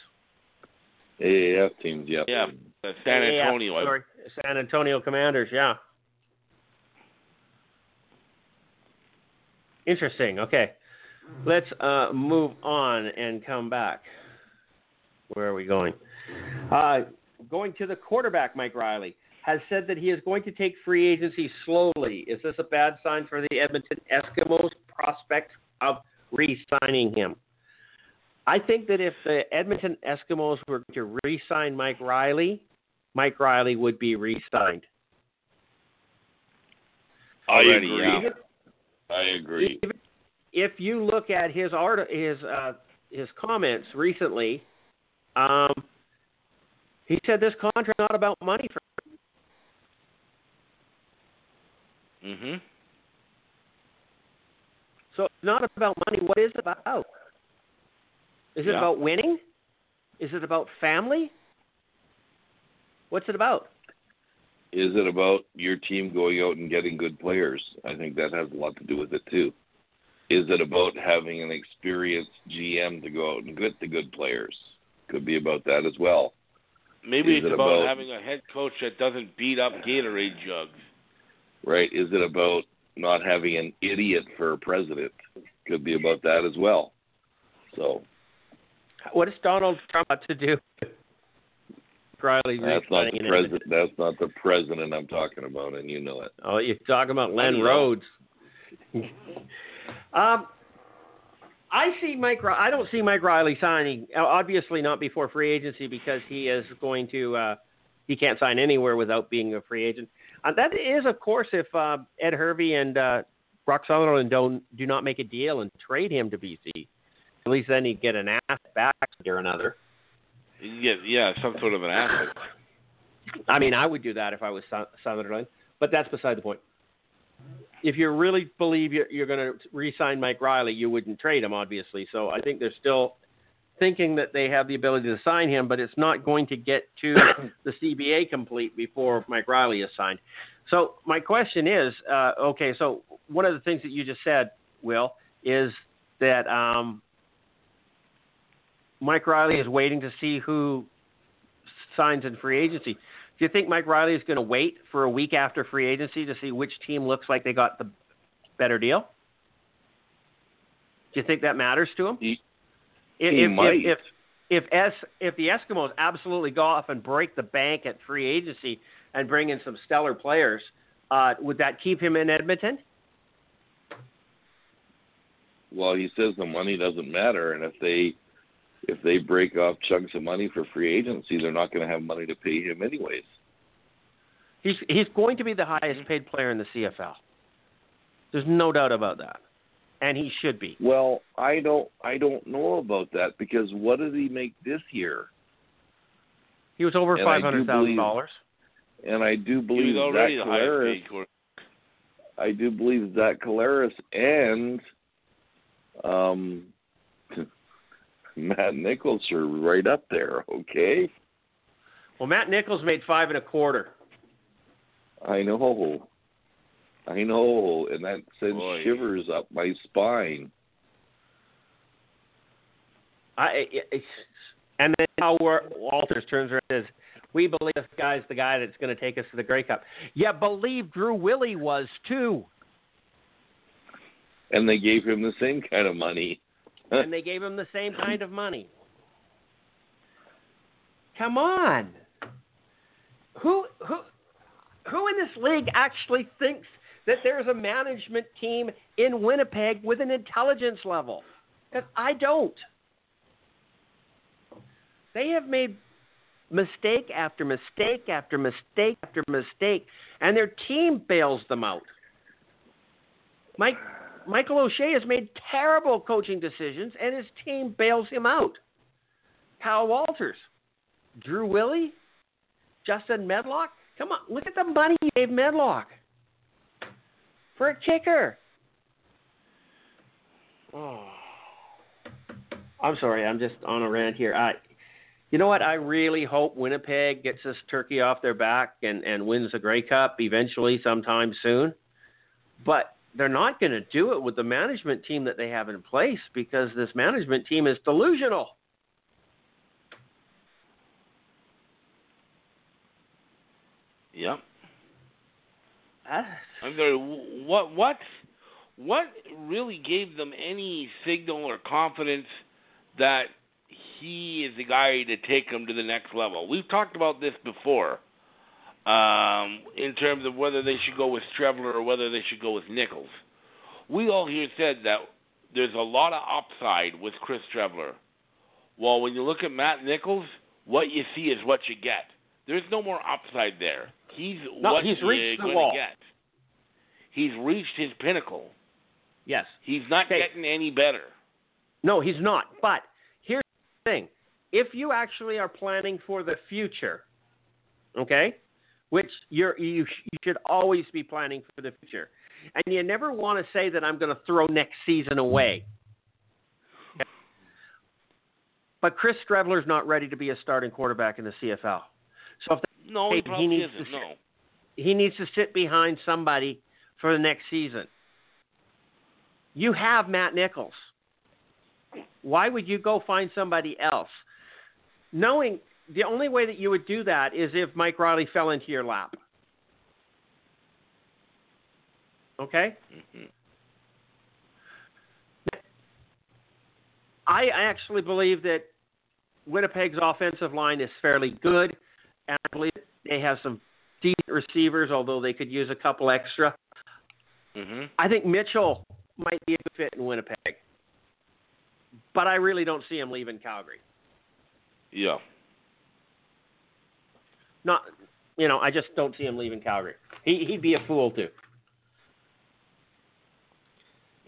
AAF teams, yeah. Yeah, uh, San AAF, Antonio. I- sorry, San Antonio Commanders. Yeah. Interesting. Okay, let's uh, move on and come back. Where are we going? Uh, going to the quarterback, Mike Reilly has said that he is going to take free agency slowly. Is this a bad sign for the Edmonton Eskimos' prospect of re-signing him? I think that if the Edmonton Eskimos were to re-sign Mike Reilly, Mike Reilly would be re-signed. I agree. yeah. I agree. even if you look at his art, his uh, his comments recently, um, he said this contract not about money for. Mhm. So it's not about money. What is it about? Is it Yeah. about winning? Is it about family? What's it about? Is it about your team going out and getting good players? I think that has a lot to do with it too. Is it about having an experienced GM to go out and get the good players? Could be about that as well. Maybe Is it's it about, about- having a head coach that doesn't beat up Gatorade jugs. right? Is it about not having an idiot for a president? Could be about that as well. So what is Donald Trump have to do? Riley that's not the president. That's not the president I'm talking about, and you know it. Oh, you're talking about Len do you know? Rhodes. um, I see Mike. I don't see Mike Reilly signing. Obviously, not before free agency because he is going to. Uh, he can't sign anywhere without being a free agent. Uh, that is, of course, if uh, Ed Hervey and uh, Brock Sunderland don't do not make a deal and trade him to BC. At least then he'd get an asset back or another. Yeah, yeah, some sort of an asset. I mean, I would do that if I was Su- Sunderland, but that's beside the point. If you really believe you're, you're going to re-sign Mike Reilly, you wouldn't trade him, obviously. So I think they're still thinking that they have the ability to sign him, but it's not going to get to the CBA complete before Mike Reilly is signed. So my question is, uh, okay, so one of the things that you just said, Will, is that um, Mike Reilly is waiting to see who signs in free agency. Do you think Mike Reilly is going to wait for a week after free agency to see which team looks like they got the better deal? Do you think that matters to him? If, if, if if if, S, if the Eskimos absolutely go off and break the bank at free agency and bring in some stellar players, uh, would that keep him in Edmonton? Well, he says the money doesn't matter, and if they if they break off chunks of money for free agency, they're not going to have money to pay him anyways. He's he's going to be the highest paid player in the CFL. There's no doubt about that, and he should be. Well, I don't I don't know about that because what did he make this year? He was over And I five do hundred thousand dollars. And I do believe that already Zach the highest Collaros. paid quarterback. I do believe that Collaros and um, Matt Nichols are right up there. Okay, Well, Matt Nichols made five and a quarter. I know, I know, and that sends Boy. shivers up my spine. I, it's, and then how Walters turns around and says, "We believe this guy's the guy that's going to take us to the Grey Cup." Yeah, believe Drew Willy was too, And they gave him the same kind of money. and they gave him the same kind of money. Come on, who who who in this league actually thinks that there's a management team in Winnipeg with an intelligence level? Because I don't. They have made mistake after mistake after mistake after mistake, and their team bails them out. Mike Michael O'Shea has made terrible coaching decisions, and his team bails him out. Kyle Walters, Drew Willy, Justin Medlock. Come on, look at the money he gave Medlock for a kicker. Oh. I'm sorry, I'm just on a rant here. I, you know what? I really hope Winnipeg gets this turkey off their back and, and wins the Grey Cup eventually, sometime soon. But they're not going to do it with the management team that they have in place because this management team is delusional. Yep. I'm sorry. What what what really gave them any signal or confidence that he is the guy to take them to the next level? We've talked about this before, um, in terms of whether they should go with Streveler or whether they should go with Nichols. We all here said that there's a lot of upside with Chris Streveler. Well, when you look at Matt Nichols, what you see is what you get. There's no more upside there. He's No, what he's reached the wall. get. He's reached his pinnacle. yes. He's not Okay. getting any better. No, he's not. But here's the thing: if you actually are planning for the future, okay, which you're you, sh- you should always be planning for the future, and you never want to say that I'm going to throw next season away. Okay? But Chris Streveler's not ready to be a starting quarterback in the CFL. So if No, he he needs isn't. to No. he needs to sit behind somebody for the next season. You have Matt Nichols. Why would you go find somebody else? Knowing the only way that you would do that is if Mike Reilly fell into your lap. Okay? Mhm. I I actually believe that Winnipeg's offensive line is fairly good, and I believe they have some decent receivers, although they could use a couple extra. Mhm. I think Mitchell might be a good fit in Winnipeg, but I really don't see him leaving Calgary. Yeah. Not, you know, I just don't see him leaving Calgary. He he'd be a fool to.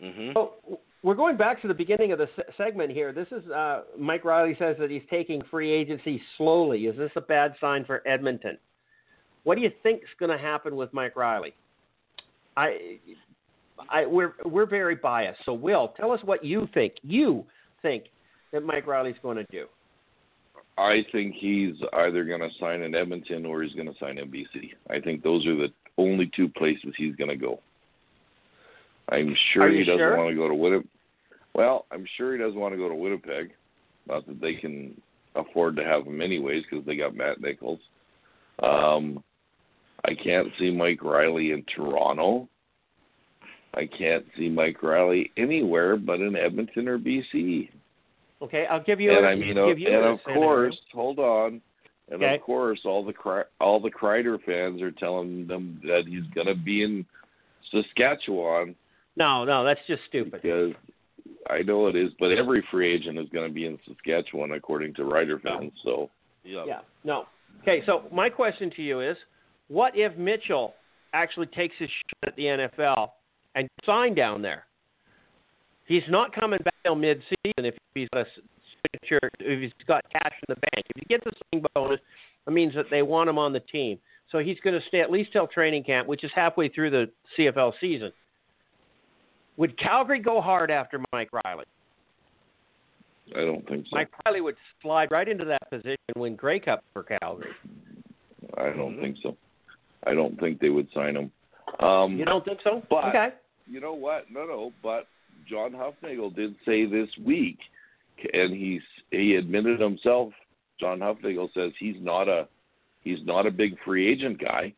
Mhm. So we're going back to the beginning of the se- segment here. This is uh, Mike Reilly says that he's taking free agency slowly. Is this a bad sign for Edmonton? What do you think is going to happen with Mike Reilly? I, I, we're we're very biased. So, Will, tell us what you think. You think that Mike Reilly's going to do? I think he's either going to sign in Edmonton or he's going to sign in BC. I think those are the only two places he's going to go. I'm sure he doesn't sure? want to go to Winnipeg. Well, I'm sure he doesn't want to go to Winnipeg. Not that they can afford to have him anyways because they got Matt Nichols. Um, I can't see Mike Reilly in Toronto. I can't see Mike Reilly anywhere but in Edmonton or BC. Okay, I'll give you. and a, I mean, give you and a of course, hold on, and Okay. of course, all the all the Kreider fans are telling them that he's going to be in Saskatchewan No, no, that's just stupid. because I know it is, but every free agent is going to be in Saskatchewan according to Rider fans. So Yeah. Yeah, no. Okay, so my question to you is, what if Mitchell actually takes his shot at the NFL and sign down there. He's not coming back till mid-season if he's got a signature, if he's got cash in the bank. If he gets a signing bonus, it means that they want him on the team. So he's going to stay at least till training camp, which is halfway through the CFL season. Would Calgary go hard after Mike Reilly? I don't think so. Mike Reilly would slide right into that position and win Grey Cup for Calgary. I don't think so. I don't think they would sign him. Um, You don't think so? But- okay. you know what? No, no. But John Hufnagel did say this week, and he's he admitted himself. John Hufnagel says he's not a he's not a big free agent guy,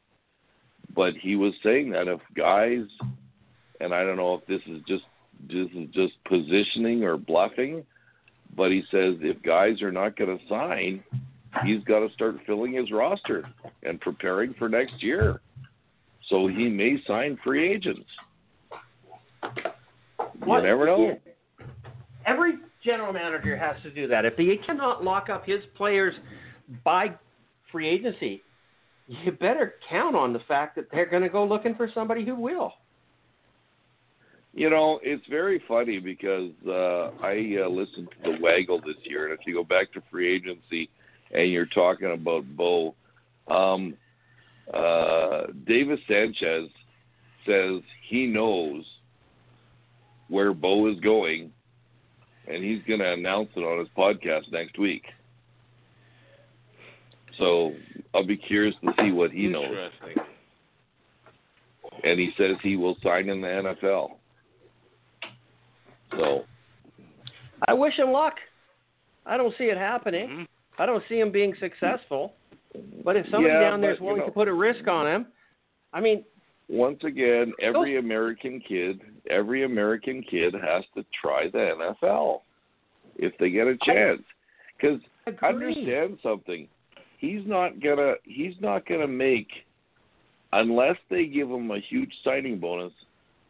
but he was saying that if guys, and I don't know if this is just this is just positioning or bluffing, but he says if guys are not going to sign, he's got to start filling his roster and preparing for next year. So he may sign free agents. What- You never know. Every general manager has to do that. If he cannot lock up his players by free agency, you better count on the fact that they're going to go looking for somebody who will. You know, it's very funny because uh, I uh, listened to the Waggle this year, and if you go back to free agency and you're talking about Bo, um, uh, Davis Sanchez says he knows where Bo is going, and he's going to announce it on his podcast next week. So I'll be curious to see what he knows. And he says he will sign in the NFL. So I wish him luck. I don't see it happening. Mhm. I don't see him being successful. But if somebody Yeah, down there is but, you willing know- to put a risk on him, I mean, once again, every American kid, every American kid has to try the NFL if they get a chance. Because understand something, he's not gonna he's not gonna make unless they give him a huge signing bonus.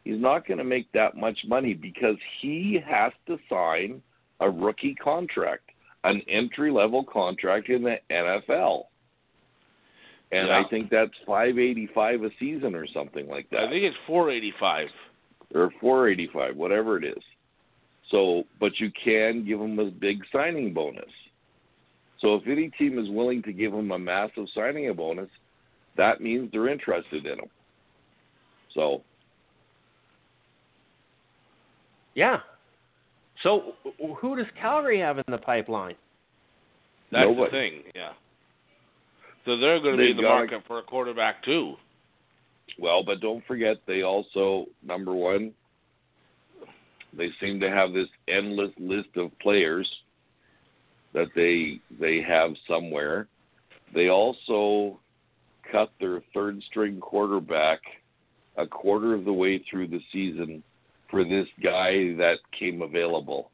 He's not gonna make that much money because he has to sign a rookie contract, an entry level contract in the NFL. And Yeah. I think that's five eighty five a season or something like that I think it's 485. or 485, whatever it is. So, but you can give him a big signing bonus. So, if any team is willing to give him a massive signing bonus, that means they're interested in him. So, yeah. So who does Calgary have in the pipeline? That's Nobody. the thing, yeah. So they're going to be They've in the got a- market for a quarterback too. well, but don't forget they also number one, they seem to have this endless list of players that they they have somewhere. They also cut their third string quarterback a quarter of the way through the season for this guy that came available.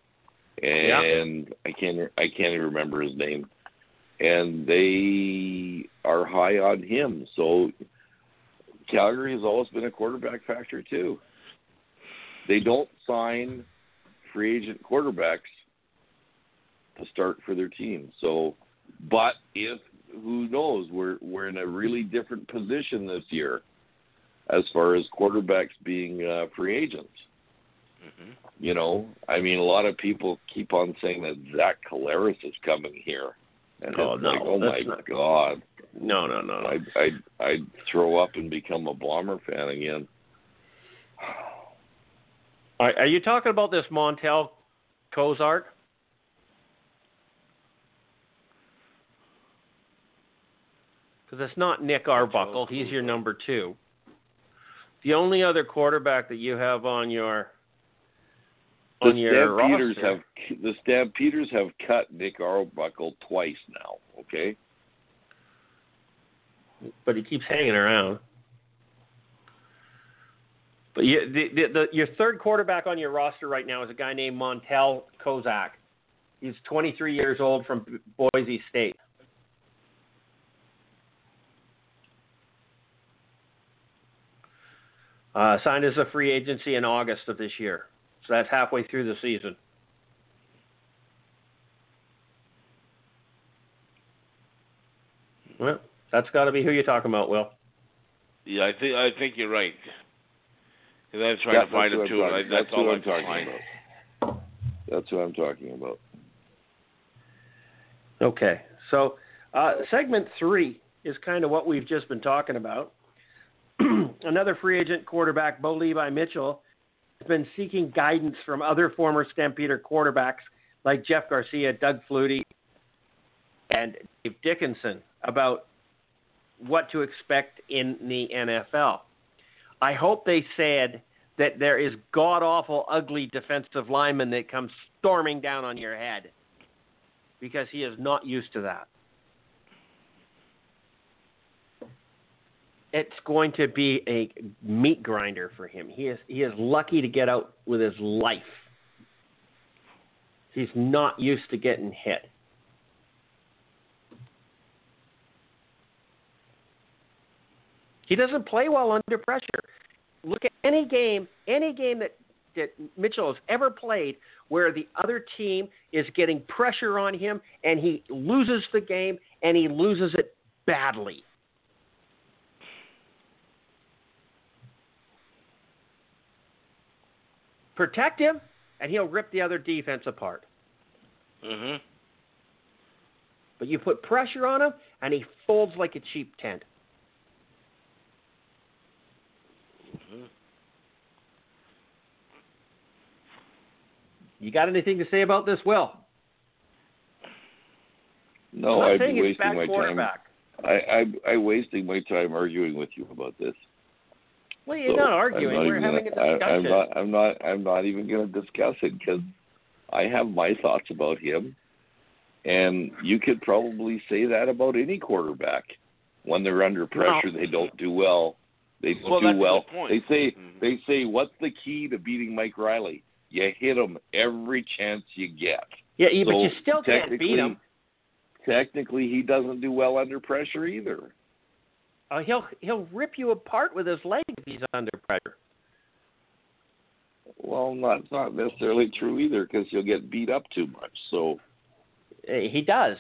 And I can't I can't even remember his name. And they are high on him. So Calgary has always been a quarterback factor too. They don't sign free agent quarterbacks to start for their team. So, but if who knows, we're we're in a really different position this year as far as quarterbacks being uh, free agents. Hmm You know, I mean, a lot of people keep on saying that Zach Collaros is coming here, and Oh, it's no, like, oh my not- god, No, no, no, no. I'd, I'd I'd throw up and become a Bomber fan again. Are, are you talking about this Montell Cozart? Because it's not Nick Arbuckle. He's your number two. The only other quarterback that you have on your The on your Stampeders roster, have the Stampeders have cut Nick Arbuckle twice now. Okay, but he keeps hanging around. But you, the, the, the, your third quarterback on your roster right now is a guy named Montell Cozart. He's 23 years old from Boise State. Uh, signed as a free agency in August of this year. So that's halfway through the season. Well, that's got to be who you're talking about, Will. Yeah, I think I think you're right. And then trying That- to find that's him what too. I'm talking- that's that's all what I I'm talking find. about. That's what I'm talking about. Okay, so uh, segment three is kind of what we've just been talking about. Another free agent quarterback, Bo Levi Mitchell, has been seeking guidance from other former Stampeder quarterbacks like Jeff Garcia, Doug Flutie, and Dave Dickenson about what to expect in the NFL. I hope they said that there is god awful, ugly defensive lineman that comes storming down on your head because he is not used to that. It's going to be a meat grinder for him. He is he is lucky to get out with his life. He's not used to getting hit. He doesn't play well under pressure. Look at any game, any game that, that Mitchell has ever played where the other team is getting pressure on him and he loses the game and he loses it badly. Protect him and he'll rip the other defense apart. Mhm. But you put pressure on him and he folds like a cheap tent. You got anything to say about this, Will? No, I'm not I'd be wasting my time. quarterback. I, I I wasting my time arguing with you about this. Well, you're So, not arguing. We're having a gonna- discussion. I, I'm not. I'm not. I'm not even going to discuss it because I have my thoughts about him, and you could probably say that about any quarterback. When they're under pressure, they don't do well. They don't Well, do well. They say. Mhm. They say, "What's the key to beating Mike Reilly? You hit him every chance you get." yeah, yeah, but you still can't beat him. Technically, he doesn't do well under pressure either. Uh, he'll he'll rip you apart with his leg if he's under pressure. Well, not not necessarily true either because he'll get beat up too much. So Uh, He does.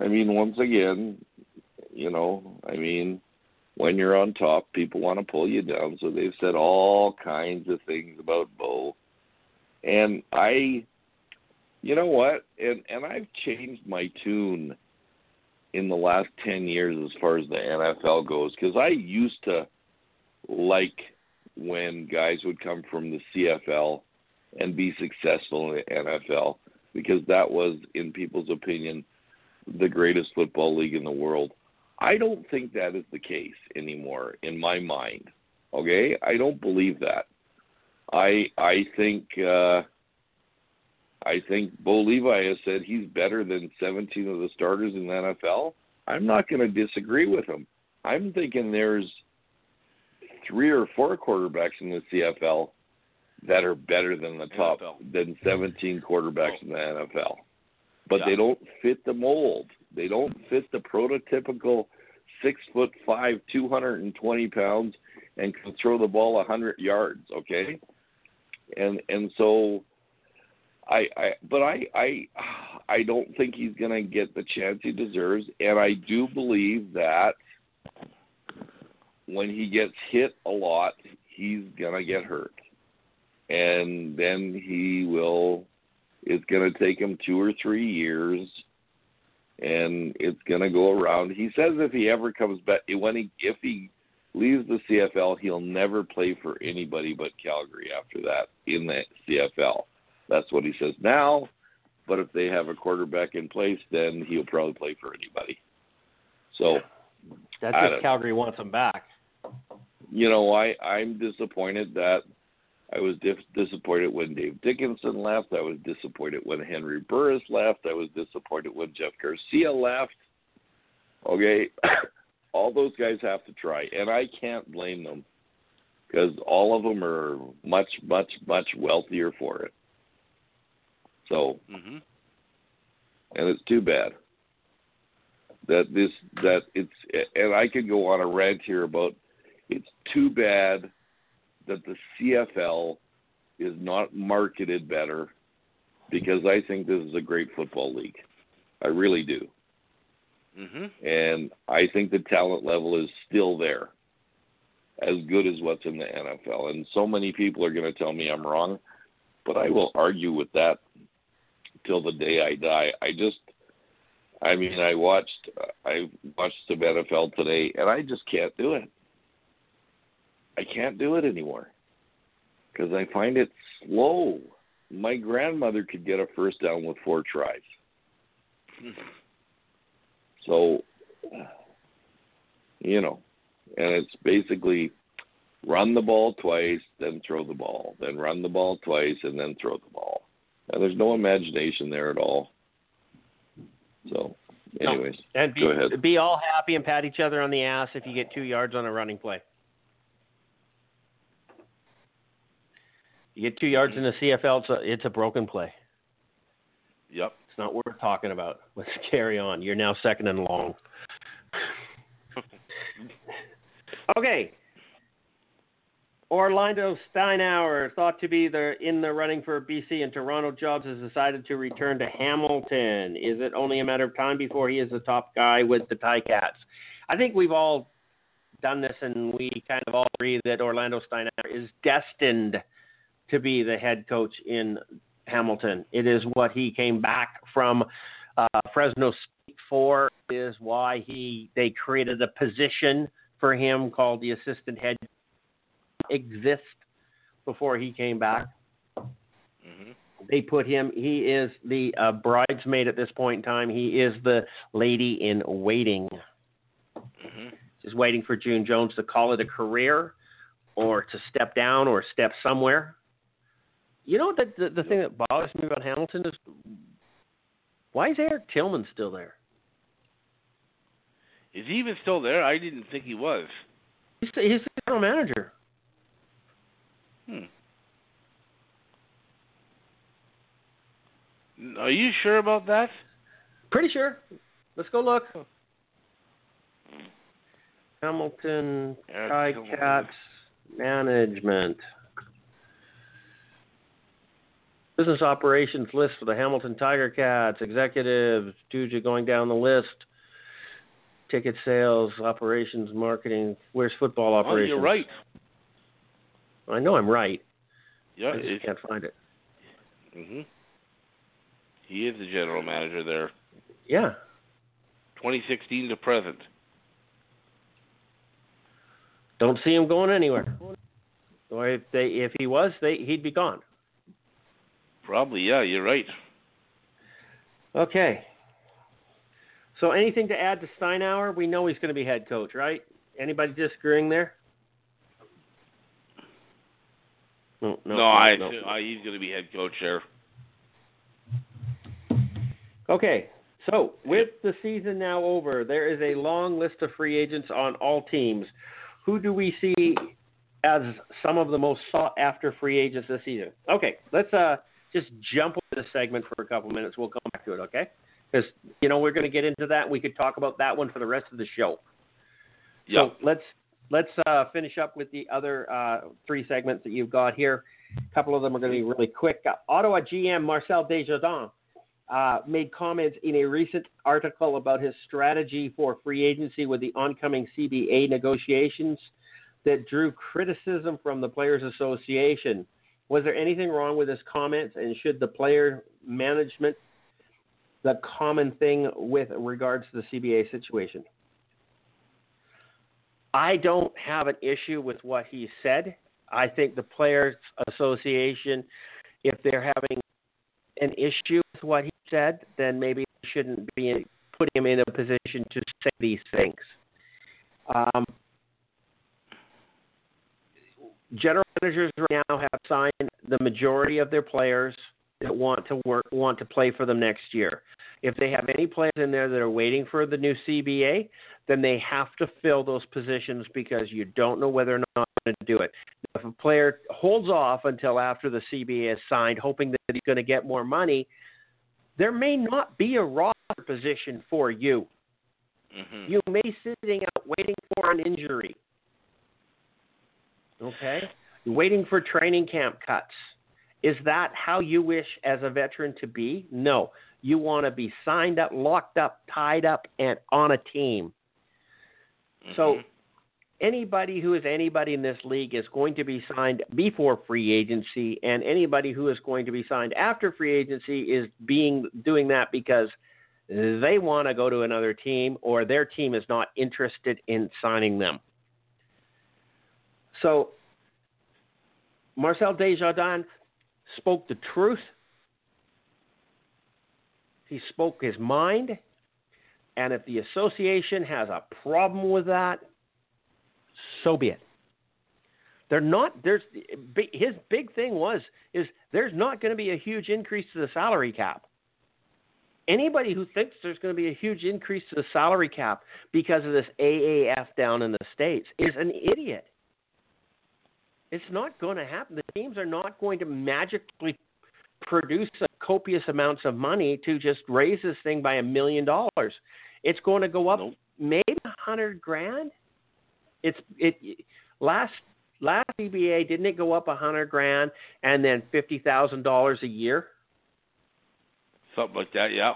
I mean, once again, you know, I mean, when you're on top, people want to pull you down. So they've said all kinds of things about Bo. And I, you know what? And and I've changed my tune in the last ten years as far as the NFL goes because I used to like when guys would come from the CFL and be successful in the NFL because that was, in people's opinion, the greatest football league in the world. I don't think that is the case anymore in my mind. Okay? I don't believe that. I I think uh I think Bo Levi has said he's better than 17 of the starters in the NFL. I'm not going to disagree with him. I'm thinking there's three or four quarterbacks in the CFL that are better than the top NFL. than 17 quarterbacks in the NFL. But Yeah. they don't fit the mold. They don't fit the prototypical six foot five, 220 pounds, and can throw the ball a hundred yards. Okay, and and so I, I but I I I don't think he's going to get the chance he deserves, and I do believe that when he gets hit a lot, he's going to get hurt, and then he will. It's going to take him two or three years, and it's going to go around. He says if he ever comes back, when he if he leaves the CFL, he'll never play for anybody but Calgary after that in the CFL. That's what he says now. But if they have a quarterback in place, then he'll probably play for anybody. So, That's I if Calgary wants him back. you know, I I'm disappointed that I was dis- disappointed when Dave Dickenson left. I was disappointed when Henry Burris left. I was disappointed when Jeff Garcia left. Okay, all those guys have to try, and I can't blame them because all of them are much, much, much wealthier for it. So, Mhm. and it's too bad that this that it's and I could go on a rant here about it's too bad that the CFL is not marketed better because I think this is a great football league. I really do. Mhm. and I think the talent level is still there, as good as what's in the NFL. And so many people are going to tell me I'm wrong, but I will argue with that till the day I die. I just, I mean, I watched, I watched some NFL today, and I just can't do it. I can't do it anymore because I find it slow. My grandmother could get a first down with four tries. So, you know, and it's basically run the ball twice, then throw the ball, then run the ball twice, and then throw the ball. And there's no imagination there at all. So, anyways, And be, go ahead. be all happy and pat each other on the ass if you get two yards on a running play. You get two yards in the CFL, it's a, it's a broken play. Yep. It's not worth talking about. Let's carry on. You're now second and long. okay. Orlando Steinauer, thought to be the in the running for BC and Toronto jobs, has decided to return to Hamilton. Is it only a matter of time before he is the top guy with the Ticats? I think we've all done this, and we kind of all agree that Orlando Steinauer is destined to be the head coach in Hamilton. It is what he came back from uh, Fresno State for. Is why he they created a position for him called the assistant head exist before he came back. Mhm. They put him. He is the uh, bridesmaid at this point in time. He is the lady in waiting, Mhm. just waiting for June Jones to call it a career, or to step down, or step somewhere. You know the the, the thing that bothers me about Hamilton is why is Eric Tillman still there? Is he even still there? I didn't think he was. He's the, he's the general manager. Hmm. Are you sure about that? Pretty sure. Let's go look. Hamilton Eric Tillman. Ticats Management. Business operations list for the Hamilton Tiger Cats, executives, Tuja going down the list. Ticket sales, operations, marketing. Where's football operations? Oh, you're right. I know I'm right. Yeah, I just can't find it. mhm. He is the general manager there, Yeah. 2016 to present. Don't see him going anywhere. Or if they if he was, they he'd be gone. Probably, yeah. You're right. Okay. So anything to add to Steinauer? We know he's going to be head coach, right? Anybody disagreeing there? No, no, No, I, no. I he's going to be head coach there. Okay. So with the season now over, there is a long list of free agents on all teams. Who do we see as some of the most sought after free agents this season? Okay, let's uh just jump over the segment for a couple minutes. We'll come back to it, okay? Because you know we're going to get into that. We could talk about that one for the rest of the show. Yeah. So let's let's uh, finish up with the other uh, three segments that you've got here. A couple of them are going to be really quick. Uh, Ottawa GM Marcel Desjardins uh, made comments in a recent article about his strategy for free agency with the oncoming CBA negotiations that drew criticism from the Players Association. Was there anything wrong with his comments, and should the player management the common thing with regards to the CBA situation? I don't have an issue with what he said. I think the Players Association, if they're having an issue with what he said, then maybe they shouldn't be putting him in a position to say these things. Um, general managers right now have signed the majority of their players that want to work want to play for them next year. If they have any players in there that are waiting for the new CBA, then they have to fill those positions because you don't know whether or not going to do it. If a player holds off until after the CBA is signed, hoping that he's going to get more money, there may not be a roster position for you. hmm You may be sitting out waiting for an injury. Okay? You're waiting for training camp cuts. Is that how you wish as a veteran to be? No. You want to be signed up, locked up, tied up, and on a team. So Mhm. anybody who is anybody in this league is going to be signed before free agency, and anybody who is going to be signed after free agency is being doing that because they want to go to another team or their team is not interested in signing them. So Marcel Desjardins spoke the truth. He spoke his mind. And if the association has a problem with that, so be it. They're not. There's his big thing was is there's not going to be a huge increase to the salary cap. Anybody who thinks there's going to be a huge increase to the salary cap because of this AAF down in the states is an idiot. It's not going to happen. The teams are not going to magically produce copious amounts of money to just raise this thing by a million dollars. It's going to go up Nope. maybe a hundred grand. It's it last last CBA didn't it go up a hundred grand and then fifty thousand dollars a year? Something like that, yeah.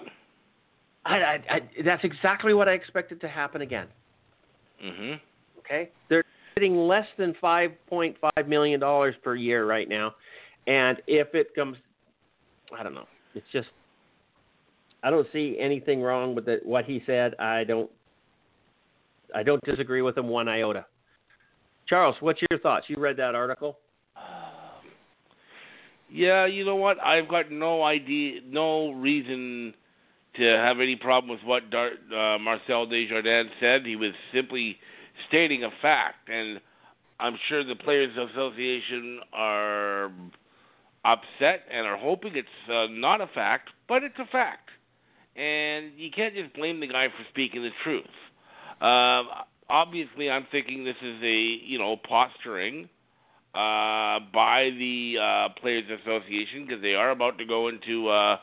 I, I, I, that's exactly what I expected to happen again. Mhm. Okay, they're getting less than five point five million dollars per year right now, and if it comes, I don't know. It's just I don't see anything wrong with it, what he said. I don't. I don't disagree with him one iota. Charles, what's your thoughts? You read that article? Yeah, you know what? I've got no idea, no reason to have any problem with what Dar- uh, Marcel Desjardins said. He was simply stating a fact, and I'm sure the Players Association are upset and are hoping it's uh, not a fact, but it's a fact, and you can't just blame the guy for speaking the truth. Um, obviously, I'm thinking this is a you know posturing uh, by the uh, Players Association because they are about to go into uh,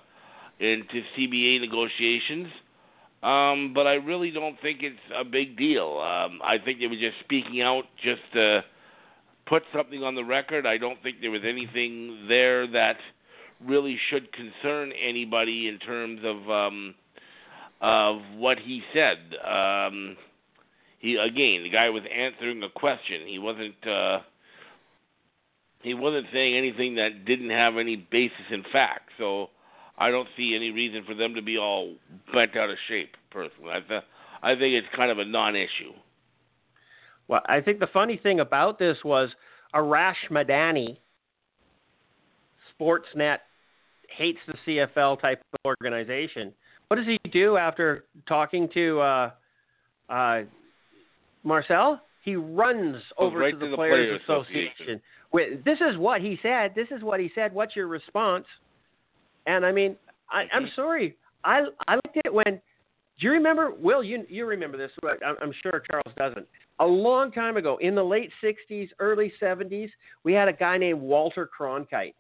into CBA negotiations. Um, but I really don't think it's a big deal. Um, I think they were just speaking out just to put something on the record. I don't think there was anything there that really should concern anybody in terms of um, of what he said. Um, he again, the guy was answering a question. He wasn't. Uh, he wasn't saying anything that didn't have any basis in fact. So I don't see any reason for them to be all bent out of shape. Personally, I, th- I think it's kind of a non-issue. Well, I think the funny thing about this was Arash Madani, Sportsnet, hates the CFL type of organization. What does he do after talking to uh, uh, Marcel? He runs over right to to the, the Players, Players Association. Association. This is what he said. This is what he said. What's your response? And I mean, I, I'm Mhm. sorry. I I looked at it when. Do you remember? Will you you remember this? but I'm, I'm sure Charles doesn't. A long time ago, in the late '60s, early '70s, we had a guy named Walter Cronkite.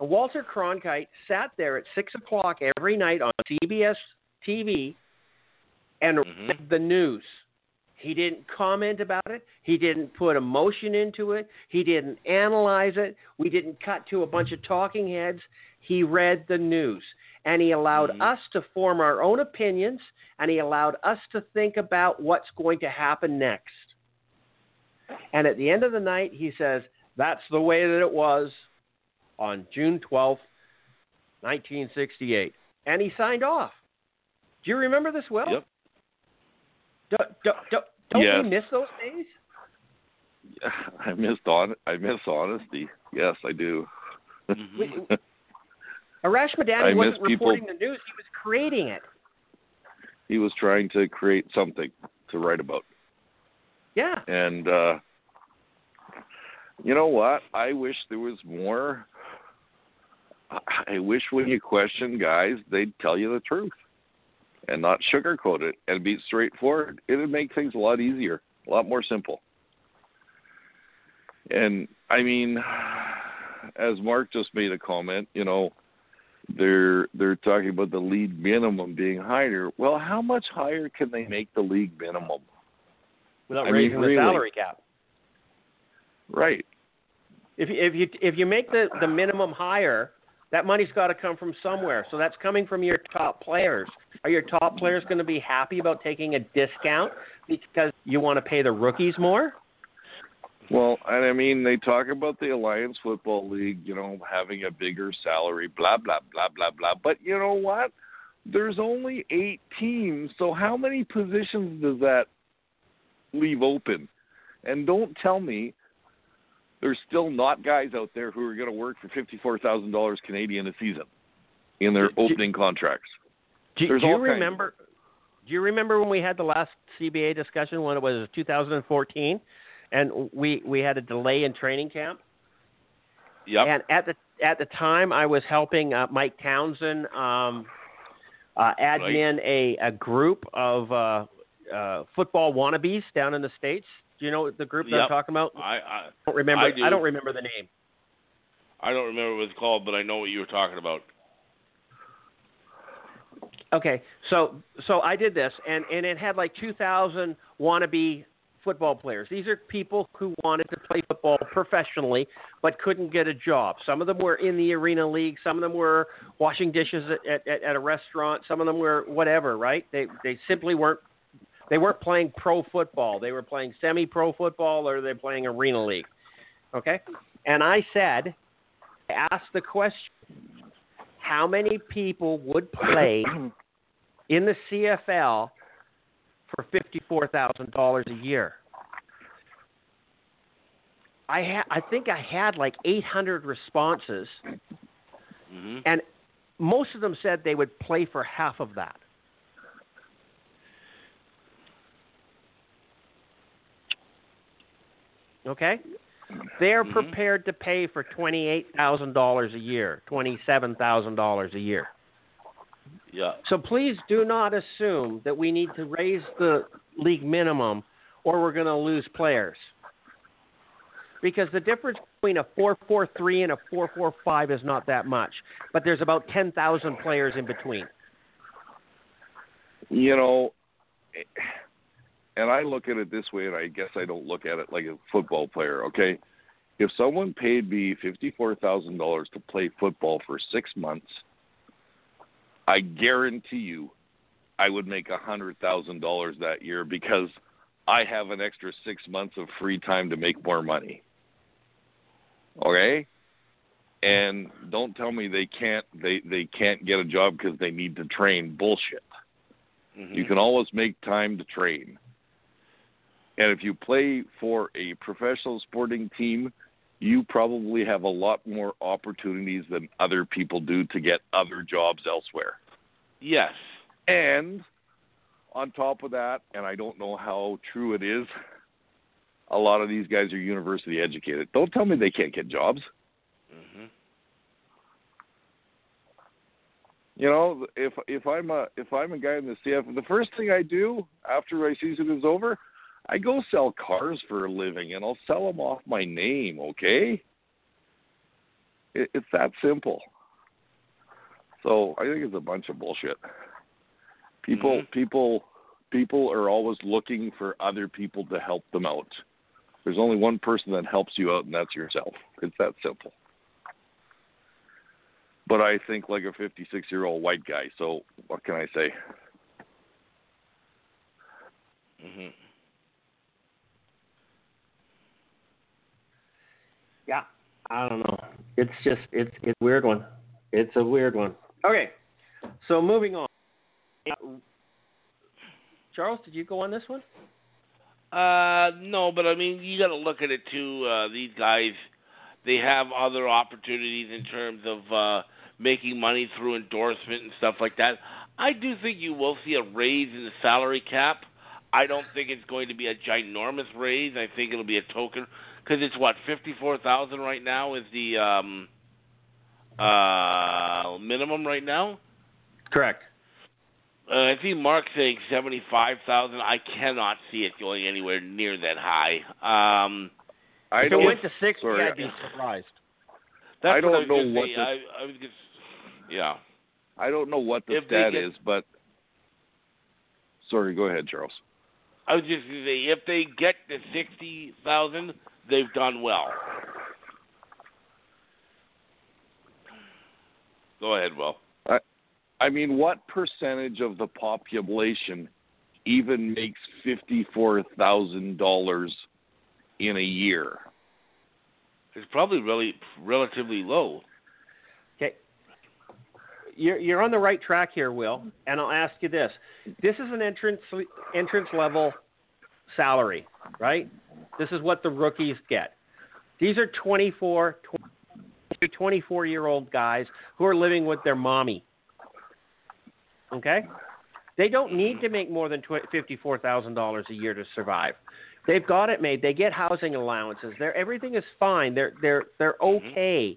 And Walter Cronkite sat there at six o'clock every night on CBS TV and Mhm. read the news. He didn't comment about it. He didn't put emotion into it. He didn't analyze it. We didn't cut to a bunch of talking heads. He read the news and he allowed Mhm. us to form our own opinions and he allowed us to think about what's going to happen next. And at the end of the night, he says, That's the way that it was on June 12th, 1968. And he signed off. Do you remember this well? Yep. Don't, don't, don't, don't Yes. we miss those days? I missed on I miss honesty. Yes, I do. Arash Madani wasn't people- reporting the news; he was creating it. he was trying to create something to write about. Yeah, And uh you know what? I wish there was more I- I wish when you question guys, they'd tell you the truth and not sugarcoat it and be straightforward. It would make things a lot easier, a lot more simple. And I mean, as Mark just made a comment, you know, they're they're talking about the league minimum being higher. Well, how much higher can they make the league minimum? without I mean, raising really. the salary cap. Right. If you, if you if you make the the minimum higher, That money's got to come from somewhere. So that's coming from your top players. Are your top players going to be happy about taking a discount because you want to pay the rookies more? Well, and I mean, they talk about the Alliance Football League, you know, having a bigger salary, blah, blah, blah, blah, blah. But you know what? There's only eight teams, so how many positions does that leave open? And don't tell me there's still not guys out there who are going to work for $54,000 Canadian a season in their opening contracts. Do, do you remember? Do you remember when we had the last CBA discussion when it was 2014, and we we had a delay in training camp? Yep. And at the at the time, I was helping uh, Mike Townsend um, uh, admin a a group of uh, uh, football wannabes down in the states. Do you know the group that I'm talking about? I, I I don't remember. I do. don't remember the name. I don't remember what it's called, but I know what you were talking about. Okay, so so I did this, and and it had like 2,000 wannabe football players. These are people who wanted to play football professionally but couldn't get a job. Some of them were in the arena league. Some of them were washing dishes at, at, at a restaurant. Some of them were whatever. Right? They they simply weren't they weren't playing pro football. They were playing semi pro football or they're playing arena league. Okay, and I said, I asked the question how many people would play in the CFL for fifty-four thousand dollars a year? I ha- I think I had like eight hundred responses, hmm and most of them said they would play for half of that. Okay, they're Mhm. prepared to pay for twenty-eight thousand dollars a year, twenty-seven thousand dollars a year. Yeah. So please do not assume that we need to raise the league minimum or we're going to lose players. Because the difference between a 4-4-3 and a 4-4-5 is not that much, but there's about 10,000 players in between. you know, and I look at it this way, and I guess I don't look at it like a football player. Okay, if someone paid me fifty-four thousand dollars to play football for six months, I guarantee you, I would make a hundred thousand dollars that year because I have an extra six months of free time to make more money. Okay. And don't tell me they can't they they can't get a job because they need to train bullshit. Mhm. You can always make time to train. And if you play for a professional sporting team, you probably have a lot more opportunities than other people do to get other jobs elsewhere. Yes. And on top of that, and I don't know how true it is, a lot of these guys are university educated. Don't tell me they can't get jobs. hmm You know, if if I'm a if I'm a guy in the CF, the first thing I do after my season is over, I go sell cars for a living, and I'll sell them off my name. Okay, it, it's that simple. So I think it's a bunch of bullshit. People Mhm. people people are always looking for other people to help them out. There's only one person that helps you out, and that's yourself. It's that simple but I think like a 56 year old white guy. So what can I say? hmm I don't know. It's just it's it's a weird one. It's a weird one. Okay, so moving on. Charles, did you go on this one? Uh, no, but I mean, you got to look at it too. Uh, these guys, they have other opportunities in terms of uh, making money through endorsement and stuff like that. I do think you will see a raise in the salary cap. I don't think it's going to be a ginormous raise. I think it'll be a token because it's what fifty-four thousand right now is the um, uh, minimum right now. Correct. Uh, I see Mark saying seventy-five thousand. I cannot see it going anywhere near that high. Um, I if it don't. went to sixty, sorry. I'd be surprised. that's I don't was know what say. the- I, I was just, yeah. I don't know what the If stat get- is, but sorry. Go ahead, Charles. I was just gonna say if they get to sixty thousand, they've done well. Go ahead, Will. I mean, what percentage of the population even makes fifty-four thousand dollars in a year? It's probably really relatively low. Okay. You're, you're on the right track here, Will. And I'll ask you this: This is an entrance entrance level salary, right? This is what the rookies get. These are 24, 24 year old guys who are living with their mommy. Okay? They don't need to make more than $54,000 a year to survive. They've got it made. They get housing allowances. They're, everything is fine. They're they're they're mm-hmm. okay.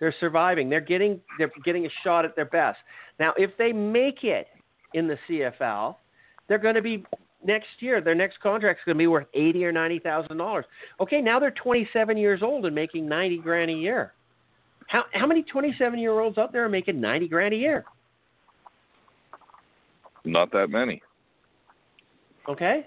They're surviving. They're getting they're getting a shot at their best. Now, if they make it in the CFL, they're going to be next year. Their next contract's going to be worth eighty or ninety thousand dollars. Okay, now they're twenty-seven years old and making ninety grand a year. How how many twenty-seven year olds out there are making ninety grand a year? Not that many. Okay,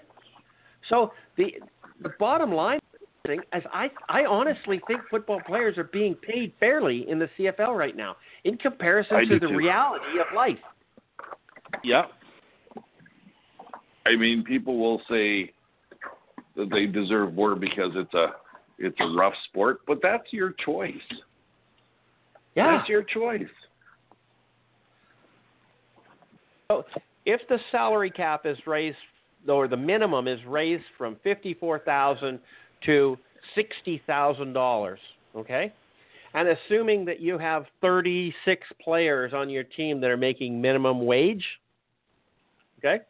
so the the bottom line thing is I I honestly think football players are being paid fairly in the CFL right now in comparison I to the too. reality of life. Yeah. I mean, people will say that they deserve more because it's a it's a rough sport, but that's your choice. Yeah. That's your choice. So if the salary cap is raised or the minimum is raised from fifty-four thousand to sixty thousand dollars, okay, and assuming that you have thirty-six players on your team that are making minimum wage, okay,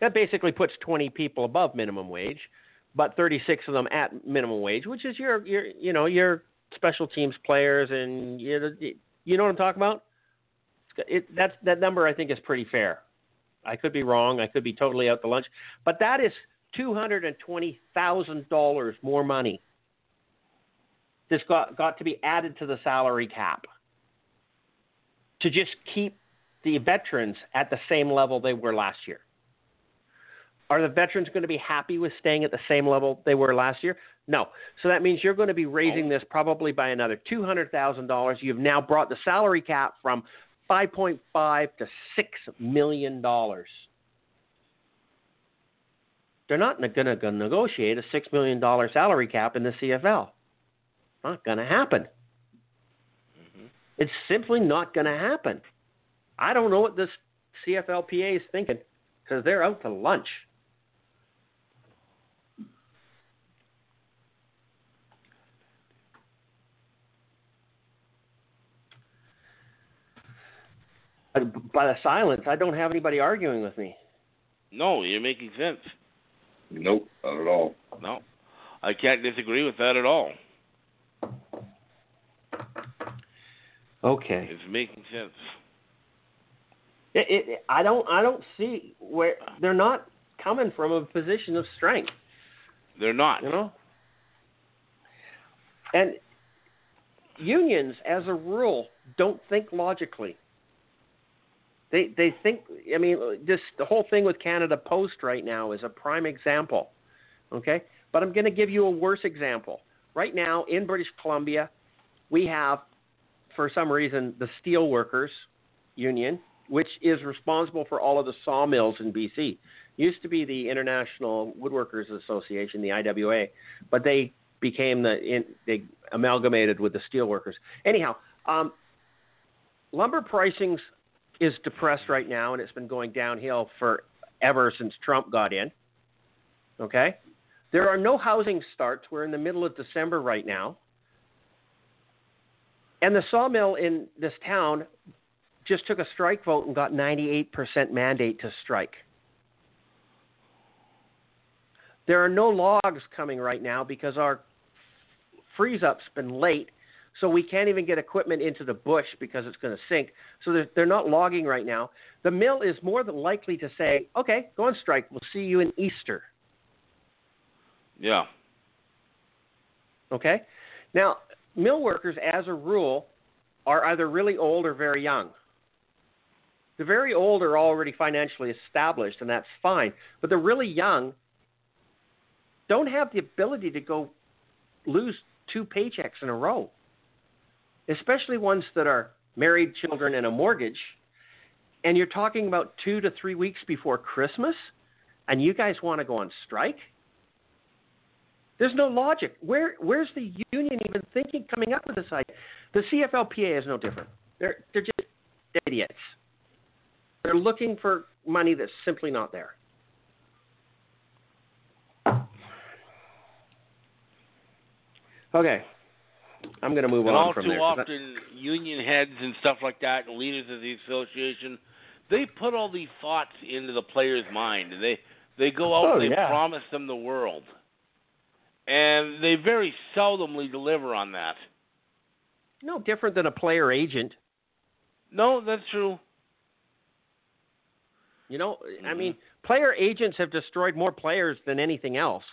that basically puts twenty people above minimum wage, but thirty-six of them at minimum wage, which is your your you know your special teams players and you you know what I'm talking about. It, that's that number I think is pretty fair. I could be wrong. I could be totally out to lunch, but that is two hundred and twenty thousand dollars more money. This got got to be added to the salary cap to just keep the veterans at the same level they were last year. Are the veterans going to be happy with staying at the same level they were last year? No. So that means you're going to be raising oh. this probably by another two hundred thousand dollars. You've now brought the salary cap from 5.5 to 6 million dollars. They're not going to negotiate a 6 million dollar salary cap in the CFL. Not going to happen. Mm-hmm. It's simply not going to happen. I don't know what this CFLPA is thinking because they're out to lunch. By the silence, I don't have anybody arguing with me. No, you're making sense. Nope, not at all. No, I can't disagree with that at all. Okay. It's making sense. It, it, I don't. I don't see where they're not coming from a position of strength. They're not. You know. And unions, as a rule, don't think logically. They they think. I mean, this the whole thing with Canada Post right now is a prime example. Okay, but I'm going to give you a worse example. Right now in British Columbia, we have, for some reason, the Steelworkers Union, which is responsible for all of the sawmills in BC. Used to be the International Woodworkers Association, the IWA, but they became the in, they amalgamated with the steelworkers. Anyhow, um, lumber pricings is depressed right now, and it's been going downhill forever since Trump got in. Okay, there are no housing starts. We're in the middle of December right now, and the sawmill in this town just took a strike vote and got 98% mandate to strike. There are no logs coming right now because our freeze up's been late, so we can't even get equipment into the bush because it's going to sink. So they're, they're not logging right now. The mill is more than likely to say, okay, go on strike. We'll see you in Easter. Yeah. Okay? Now, mill workers, as a rule, are either really old or very young. The very old are already financially established, and that's fine. But the really young don't have the ability to go lose two paychecks in a row. Especially ones that are married, children, and a mortgage, and you're talking about two to three weeks before Christmas, and you guys want to go on strike? There's no logic. Where where's the union even thinking coming up with this idea? The CFLPA is no different. They're they're just idiots. They're looking for money that's simply not there. Okay, I'm going to move and on all too there. often, union heads and stuff like that, and leaders of the association, they put all these thoughts into the player's mind, and they they go out Oh, and they yeah. promise them the world, and they very seldomly deliver on that. No different than a player agent. No, that's true. You know, I Mhm. mean, player agents have destroyed more players than anything else.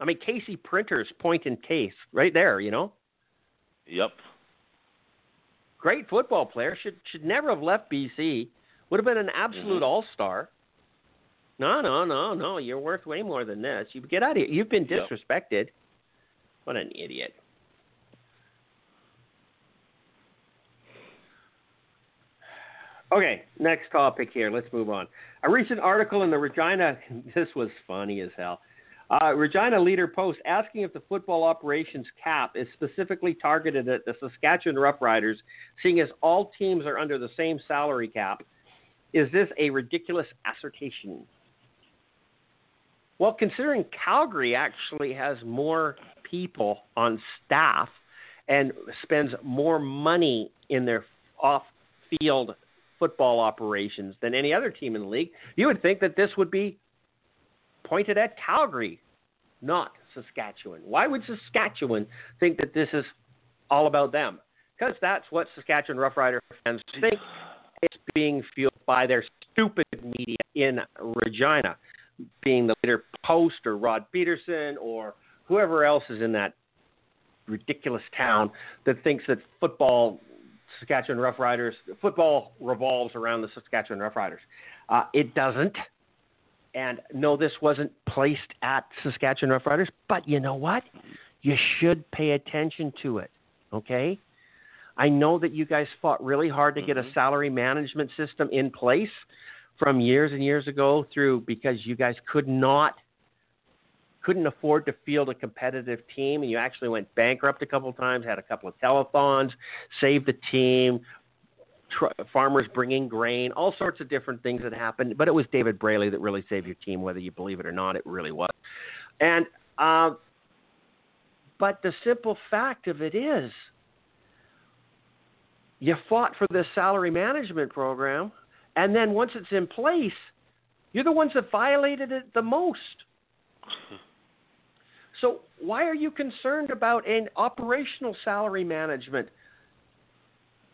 I mean, Casey Printers point in case right there. You know, Yep. great football player should should never have left BC. Would have been an absolute Mhm. all star. No, no, no, no. You're worth way more than this. You get out of here. You've been Yep. disrespected. What an idiot. Okay, next topic here. Let's move on. A recent article in the Regina, this was funny as hell. Uh, Regina Leader Post asking if the football operations cap is specifically targeted at the Saskatchewan Roughriders, seeing as all teams are under the same salary cap. Is this a ridiculous assertion? Well, considering Calgary actually has more people on staff and spends more money in their off field football operations than any other team in the league, you would think that this would be pointed at Calgary, not Saskatchewan. Why would Saskatchewan think that this is all about them? Because that's what Saskatchewan Roughrider fans think it's being fueled by their stupid media in Regina, being the leader Post or Rod Pedersen or whoever else is in that ridiculous town that thinks that football Saskatchewan Roughriders football revolves around the Saskatchewan Roughriders. Uh, it doesn't. And no, this wasn't placed at Saskatchewan Roughriders, but you know what? You should pay attention to it. Okay? I know that you guys fought really hard to get a Mhm. salary management system in place from years and years ago through because you guys could not couldn't afford to field a competitive team and you actually went bankrupt a couple of times, had a couple of telethons, saved the team, tr- farmers bringing grain, all sorts of different things that happened. But it was David Braley that really saved your team, whether you believe it or not. It really was. And uh, but the simple fact of it is, you fought for this salary management program, and then once it's in place, you're the ones that violated it the most. So why are you concerned about an operational salary management?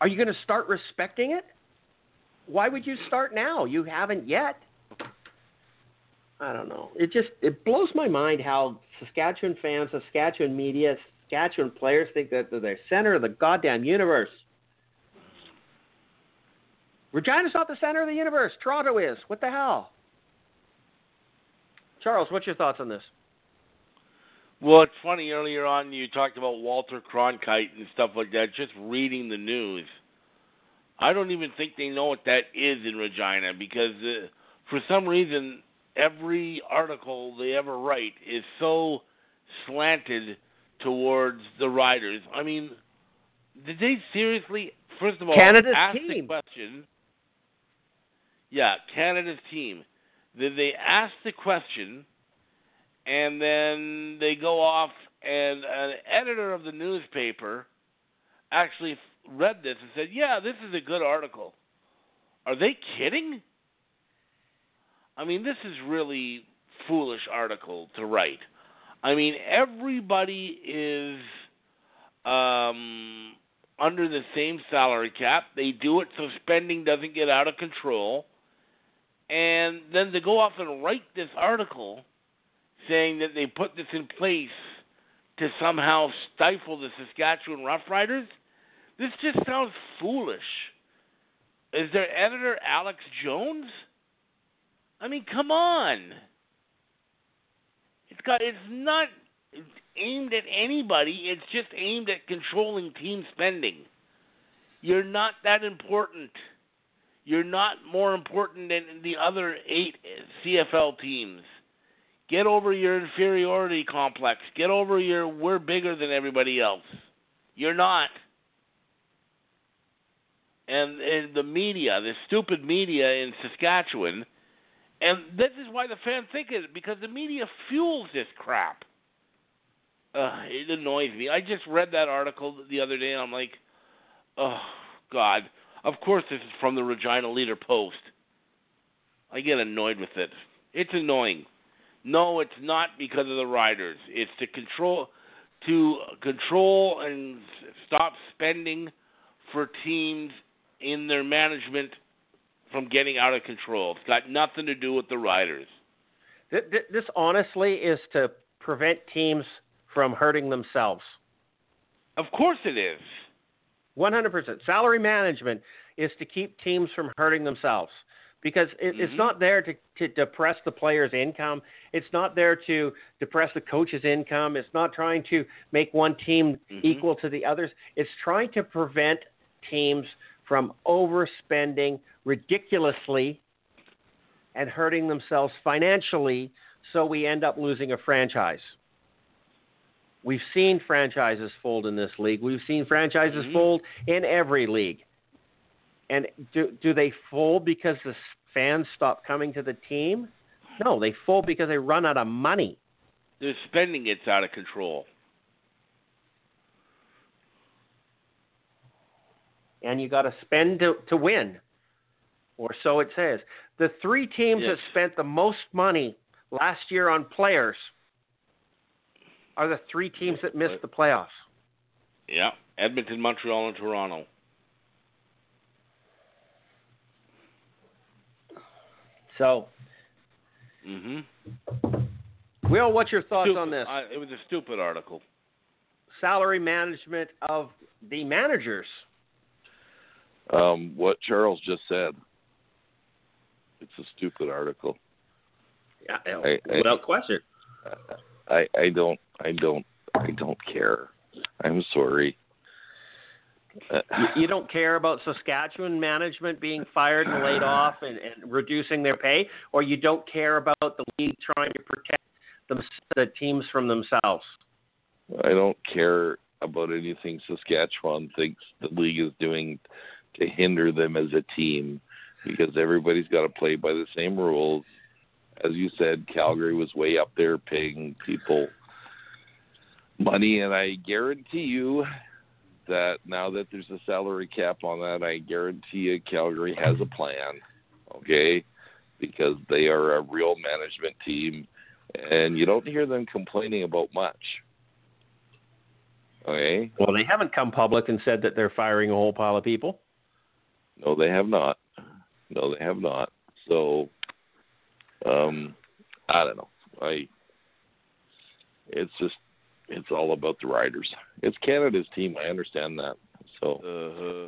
Are you going to start respecting it? Why would you start now? You haven't yet. I don't know. It just it blows my mind how Saskatchewan fans, Saskatchewan media, Saskatchewan players think that they're the center of the goddamn universe. Regina's not the center of the universe. Toronto is. What the hell? Charles, what's your thoughts on this? Well, it's funny. Earlier on, you talked about Walter Cronkite and stuff like that. Just reading the news, I don't even think they know what that is in Regina because uh, for some reason, every article they ever write is so slanted towards the riders. I mean, did they seriously? First of all, Canada's ask team. the question. Yeah, Canada's team. Did they ask the question? And then they go off and an editor of the newspaper actually read this and said, "Yeah, this is a good article." Are they kidding? I mean, this is really foolish article to write. I mean, everybody is um under the same salary cap. They do it so spending doesn't get out of control. And then to go off and write this article saying that they put this in place to somehow stifle the Saskatchewan Roughriders, this just sounds foolish. Is their editor Alex Jones? I mean, come on. It's got it's not aimed at anybody, it's just aimed at controlling team spending. You're not that important. You're not more important than the other eight CFL teams. Get over your inferiority complex. Get over your we're bigger than everybody else. You're not. And, and the media, the stupid media in Saskatchewan, and this is why the fans think it because the media fuels this crap. Uh, it annoys me. I just read that article the other day, and I'm like, oh God. Of course, this is from the Regina Leader Post. I get annoyed with it. It's annoying. No, it's not because of the riders. It's to control, to control and stop spending for teams in their management from getting out of control. It's got nothing to do with the riders. This honestly is to prevent teams from hurting themselves. Of course it is. 100%. Salary management is to keep teams from hurting themselves because it, mm-hmm. it's not there to, to depress the player's income. It's not there to depress the coach's income. It's not trying to make one team mm-hmm. equal to the others. It's trying to prevent teams from overspending ridiculously and hurting themselves financially so we end up losing a franchise. We've seen franchises fold in this league. We've seen franchises mm-hmm. fold in every league. And do do they fold because the fans stop coming to the team? No, they fold because they run out of money. Their spending gets out of control. And you got to spend to, to win, or so it says. The three teams yes. that spent the most money last year on players are the three teams that missed the playoffs. Yeah, Edmonton, Montreal, and Toronto. So, mm-hmm. Will, what's your thoughts stupid. on this? I, it was a stupid article. Salary management of the managers. Um, what Charles just said. It's a stupid article. Yeah, I, without I, question. I I don't I don't I don't care. I'm sorry. You, don't care about Saskatchewan management being fired and laid off and, and reducing their pay, or you don't care about the league trying to protect them, the teams from themselves. I don't care about anything Saskatchewan thinks the league is doing to hinder them as a team because everybody's got to play by the same rules. As you said, Calgary was way up there paying people money, and I guarantee you that now that there's a salary cap on that, I guarantee you Calgary has a plan, okay? Because they are a real management team, and you don't hear them complaining about much. Okay. Well, they haven't come public and said that they're firing a whole pile of people. No, they have not. No, they have not. So, um, I don't know. I. It's just it's all about the riders. It's Canada's team. I understand that. So uh-huh.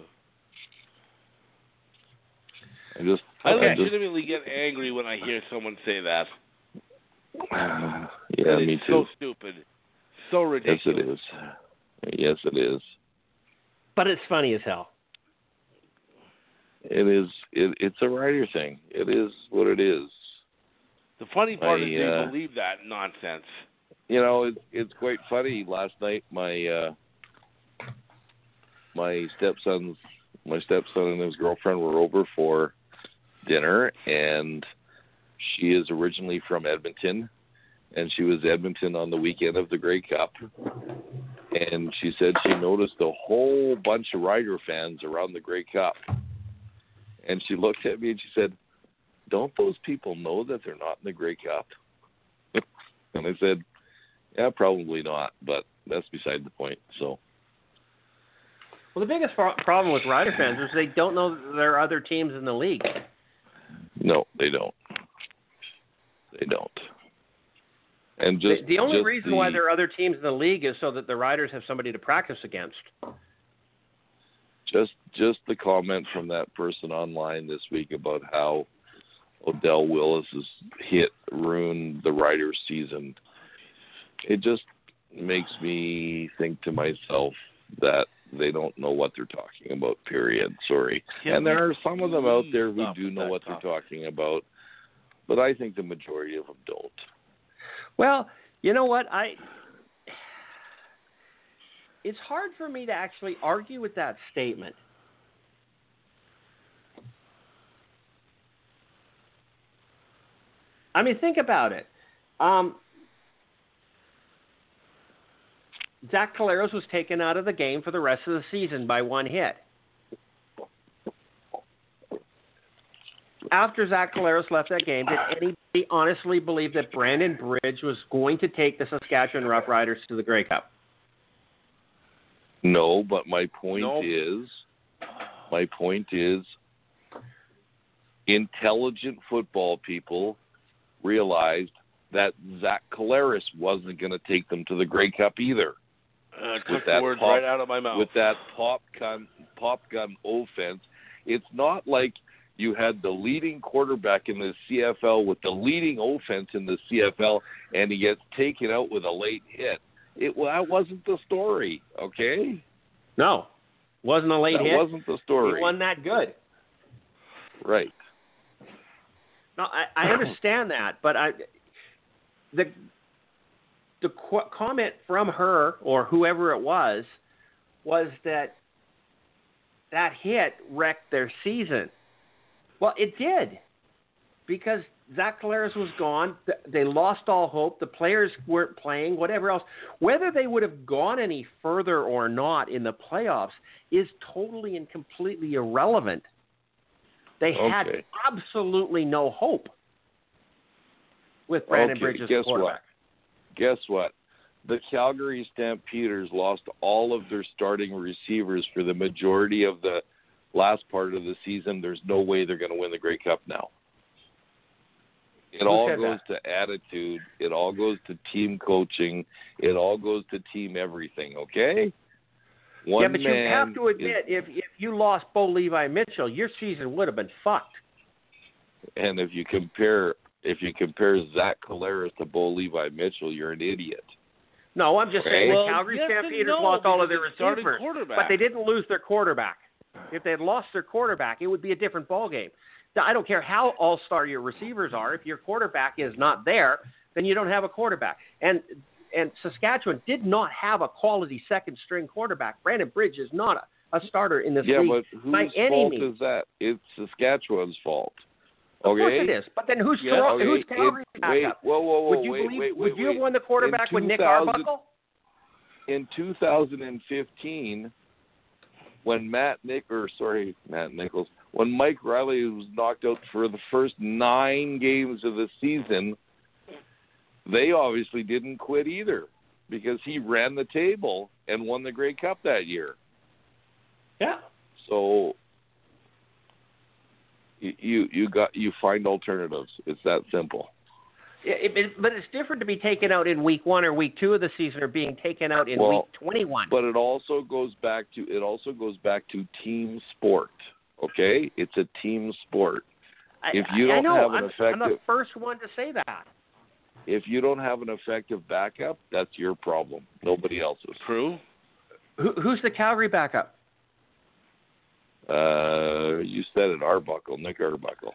I just I legitimately just, get angry when I hear someone say that. Uh, yeah, me too. So stupid, so ridiculous. Yes, it is. Yes, it is. But it's funny as hell. It is. It, it's a writer thing. It is what it is. The funny part I, is they uh, believe that nonsense you know, it, it's quite funny. Last night, my uh, my stepson's my stepson and his girlfriend were over for dinner, and she is originally from Edmonton, and she was Edmonton on the weekend of the Grey Cup, and she said she noticed a whole bunch of Rider fans around the Grey Cup, and she looked at me and she said, "Don't those people know that they're not in the Grey Cup?" and I said, yeah, probably not, but that's beside the point. So. Well, the biggest problem with Rider fans is they don't know there are other teams in the league. No, they don't. They don't. And just the, the only just reason the, why there are other teams in the league is so that the Riders have somebody to practice against. Just just the comment from that person online this week about how Odell Willis's hit ruined the Riders' season it just makes me think to myself that they don't know what they're talking about. Period. Sorry. Can and there are some of them out there who do know what topic? they're talking about, but I think the majority of them don't. Well, you know what? I it's hard for me to actually argue with that statement. I mean, think about it. Um, Zach Collaros was taken out of the game for the rest of the season by one hit. After Zach Collaros left that game, did anybody honestly believe that Brandon Bridge was going to take the Saskatchewan Roughriders to the Grey Cup? No, but my point Nope. is, my point is, intelligent football people realized that Zach Collaros wasn't going to take them to the Grey Cup either. Uh, With that words pop- right out of my mouth. With that pop gun, pop gun offense, it's not like you had the leading quarterback in the CFL with the leading offense in the CFL, and he gets taken out with a late hit. It well, that wasn't the story, okay? No, wasn't a late that hit. wasn't the story, He wasn't that good. right? No, I, I understand that, but I the the qu- comment from her or whoever it was was that that hit wrecked their season. Well, it did because Zach Collaros was gone. They lost all hope. The players weren't playing. Whatever else, whether they would have gone any further or not in the playoffs is totally and completely irrelevant. They had absolutely no hope with Brandon Okay, Bridges guess quarterback. Guess what? The Calgary Stampeders lost all of their starting receivers for the majority of the last part of the season. There's no way they're going to win the Grey Cup now. It Who all goes to attitude. It all goes to team coaching. It all goes to team everything. Okay. One yeah, but you have to is- admit, if if you lost Bo Levi Mitchell, your season would have been fucked. and if you compare if you compare Zach Collaros to Bo Levi Mitchell, you're an idiot. No, I'm just saying Well, the Calgary yes and Stampeders no, lost all of their receivers, but they didn't lose their quarterback. If they had lost their quarterback, it would be a different ball game. I don't care how all-star your receivers are. If your quarterback is not there, then you don't have a quarterback. And and Saskatchewan did not have a quality second-string quarterback. Brandon Bridge is not a, a starter in this Yeah, league but whose by any fault means. is that? It's Saskatchewan's fault. Of Okay. course it is. But then who's Yeah, Toronto, okay. who's Calgary's It- backup? wait, whoa, whoa, whoa, would you wait, believe? wait, would wait, you have won the quarterback with Nick Arbuckle? In 2015, when Matt Nick or sorry, Matt Nichols, when Mike Reilly was knocked out for the first nine games of the season, they obviously didn't quit either because he ran the table and won the Grey Cup that year. Yeah. So you you you got you find alternatives. It's that simple. It, it, but it's different to be taken out in week one or week two of the season, or being taken out in Well, week twenty-one. But it also goes back to it also goes back to team sport. Okay, it's a team sport. If you don't know, have an I'm, I'm the effective- first one to say that. If you don't have an effective backup, that's your problem. Nobody else's. True. Who, who's the Calgary backup? Uh, you said it, Arbuckle, Nick Arbuckle.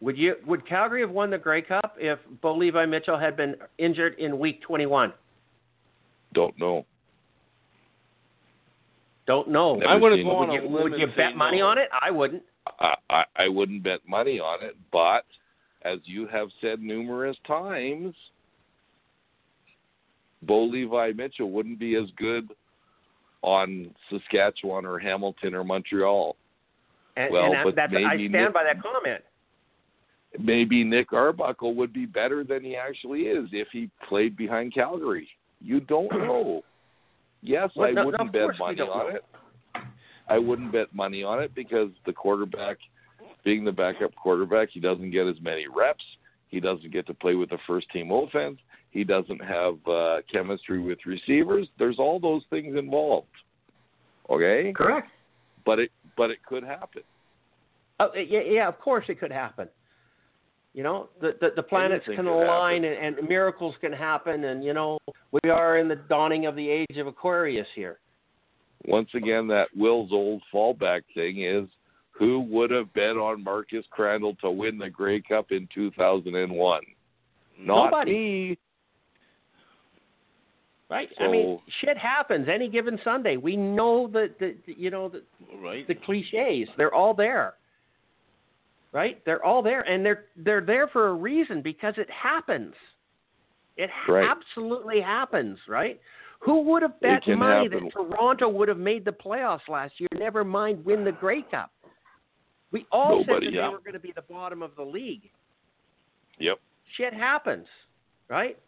Would you? Would Calgary have won the Grey Cup if Bo Levi Mitchell had been injured in week twenty-one? Don't know. Don't know. Never I would have seen gone would on you, limb would you and bet say money no. on it? I wouldn't. I, I I wouldn't bet money on it, but as you have said numerous times, Bo Levi Mitchell wouldn't be as good on Saskatchewan or Hamilton or Montreal. And, Well, and but that's, I stand Nick- by that comment. Maybe Nick Arbuckle would be better than he actually is if he played behind Calgary. You don't know. Yes, Well, I no- no, wouldn't of bet money on know. it. I wouldn't bet money on it because the quarterback, being the backup quarterback, he doesn't get as many reps. He doesn't get to play with the first team offense. He doesn't have uh, chemistry with receivers. There's all those things involved. Okay, Correct. but it but it could happen. Oh, yeah, yeah, of course it could happen. You know, the the, the planets Anything can align and, and miracles can happen, and you know, we are in the dawning of the age of Aquarius here. once again, that Will's old fallback thing is who would have bet on Marcus Crandell to win the Grey Cup in 2001? Not Nobody. me. Right? I mean, shit happens any given Sunday. We know that the, you know the, Right. the cliches. They're all there. Right? They're all there and they're they're there for a reason because it happens. It Right. absolutely happens, right? Who would have bet money happen. that Toronto would have made the playoffs last year, never mind win the Grey Cup? We all Nobody, said that yeah. they were going to be the bottom of the league. Yep. Shit happens, right?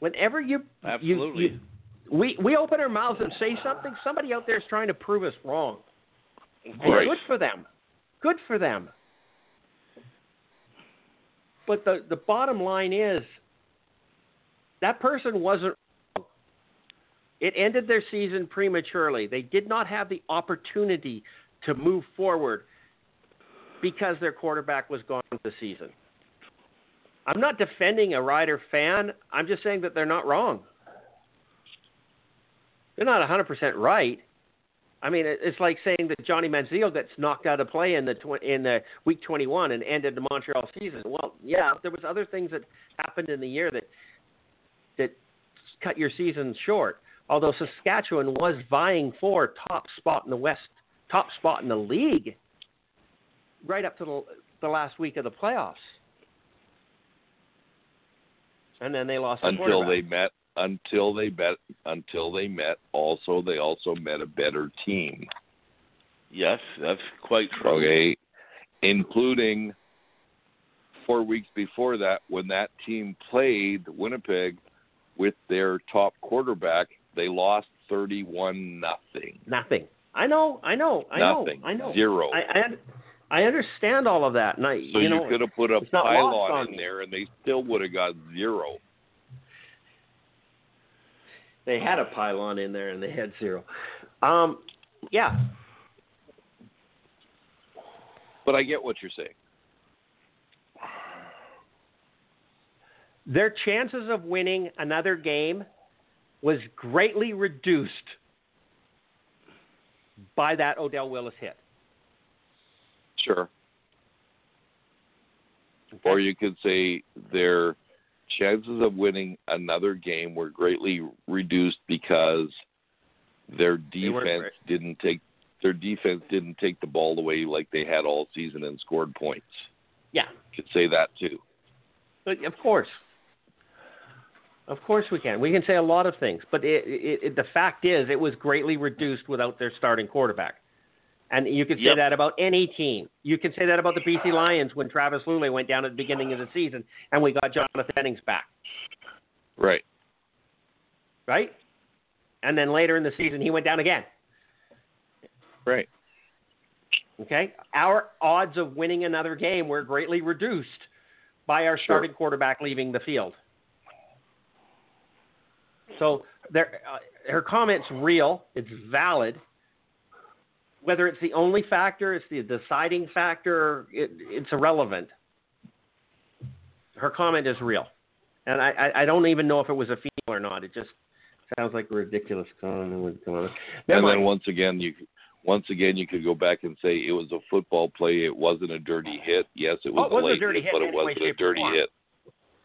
Whenever you you- Absolutely. you, we we open our mouths and say something, somebody out there is trying to prove us wrong. Good for them. Good for them. But the the bottom line is that person wasn't wrong. It ended their season prematurely. They did not have the opportunity to move forward because their quarterback was gone the season. I'm not defending a Rider fan. I'm just saying that they're not wrong. They're not 100% right. I mean, it's like saying that Johnny Manziel gets knocked out of play in the tw- in the week 21 and ended the Montreal season. Well, yeah, there was other things that happened in the year that that cut your season short. Although Saskatchewan was vying for top spot in the West, top spot in the league, right up to the, the last week of the playoffs, and then they lost the Until they met until they bet until they met also they also met a better team. Yes, that's quite true. Okay. Including four weeks before that when that team played Winnipeg with their top quarterback, they lost thirty one nothing. Nothing. I know. I know. I Nothing. know. I know. Zero. I, I un- I understand all of that, and I So you you, could have put a it's not lost on pylon in me. there and they still would have got zero. they had a pylon in there and they had zero. Um, yeah, But I get what you're saying. their chances of winning another game was greatly reduced by that Odell Willis hit. Sure. Or you could say their chances of winning another game were greatly reduced because their defense didn't take their defense didn't take the ball away like they had all season and scored points. Yeah, Could say that too. But of course, of course we can. We can say a lot of things, but it, it, it, the fact is, it was greatly reduced without their starting quarterback. And you could say Yep. that about any team. You can say that about the BC Lions when Travis Lulay went down at the beginning of the season, and we got Jonathan Jennings back, Right. right? And then later in the season, he went down again. Right. Okay, our odds of winning another game were greatly reduced by our Sure. starting quarterback leaving the field. So there, uh, her comment's real. It's valid. Whether it's the only factor, it's the deciding factor, it, it's irrelevant. Her comment is real, and I, I, don't even know if it was a female or not. It just sounds like a ridiculous comment. And then once again you once again you could go back and say it was a football play, it wasn't a dirty hit. Yes, it Oh, was it wasn't a late dirty hit but it wasn't a dirty hit.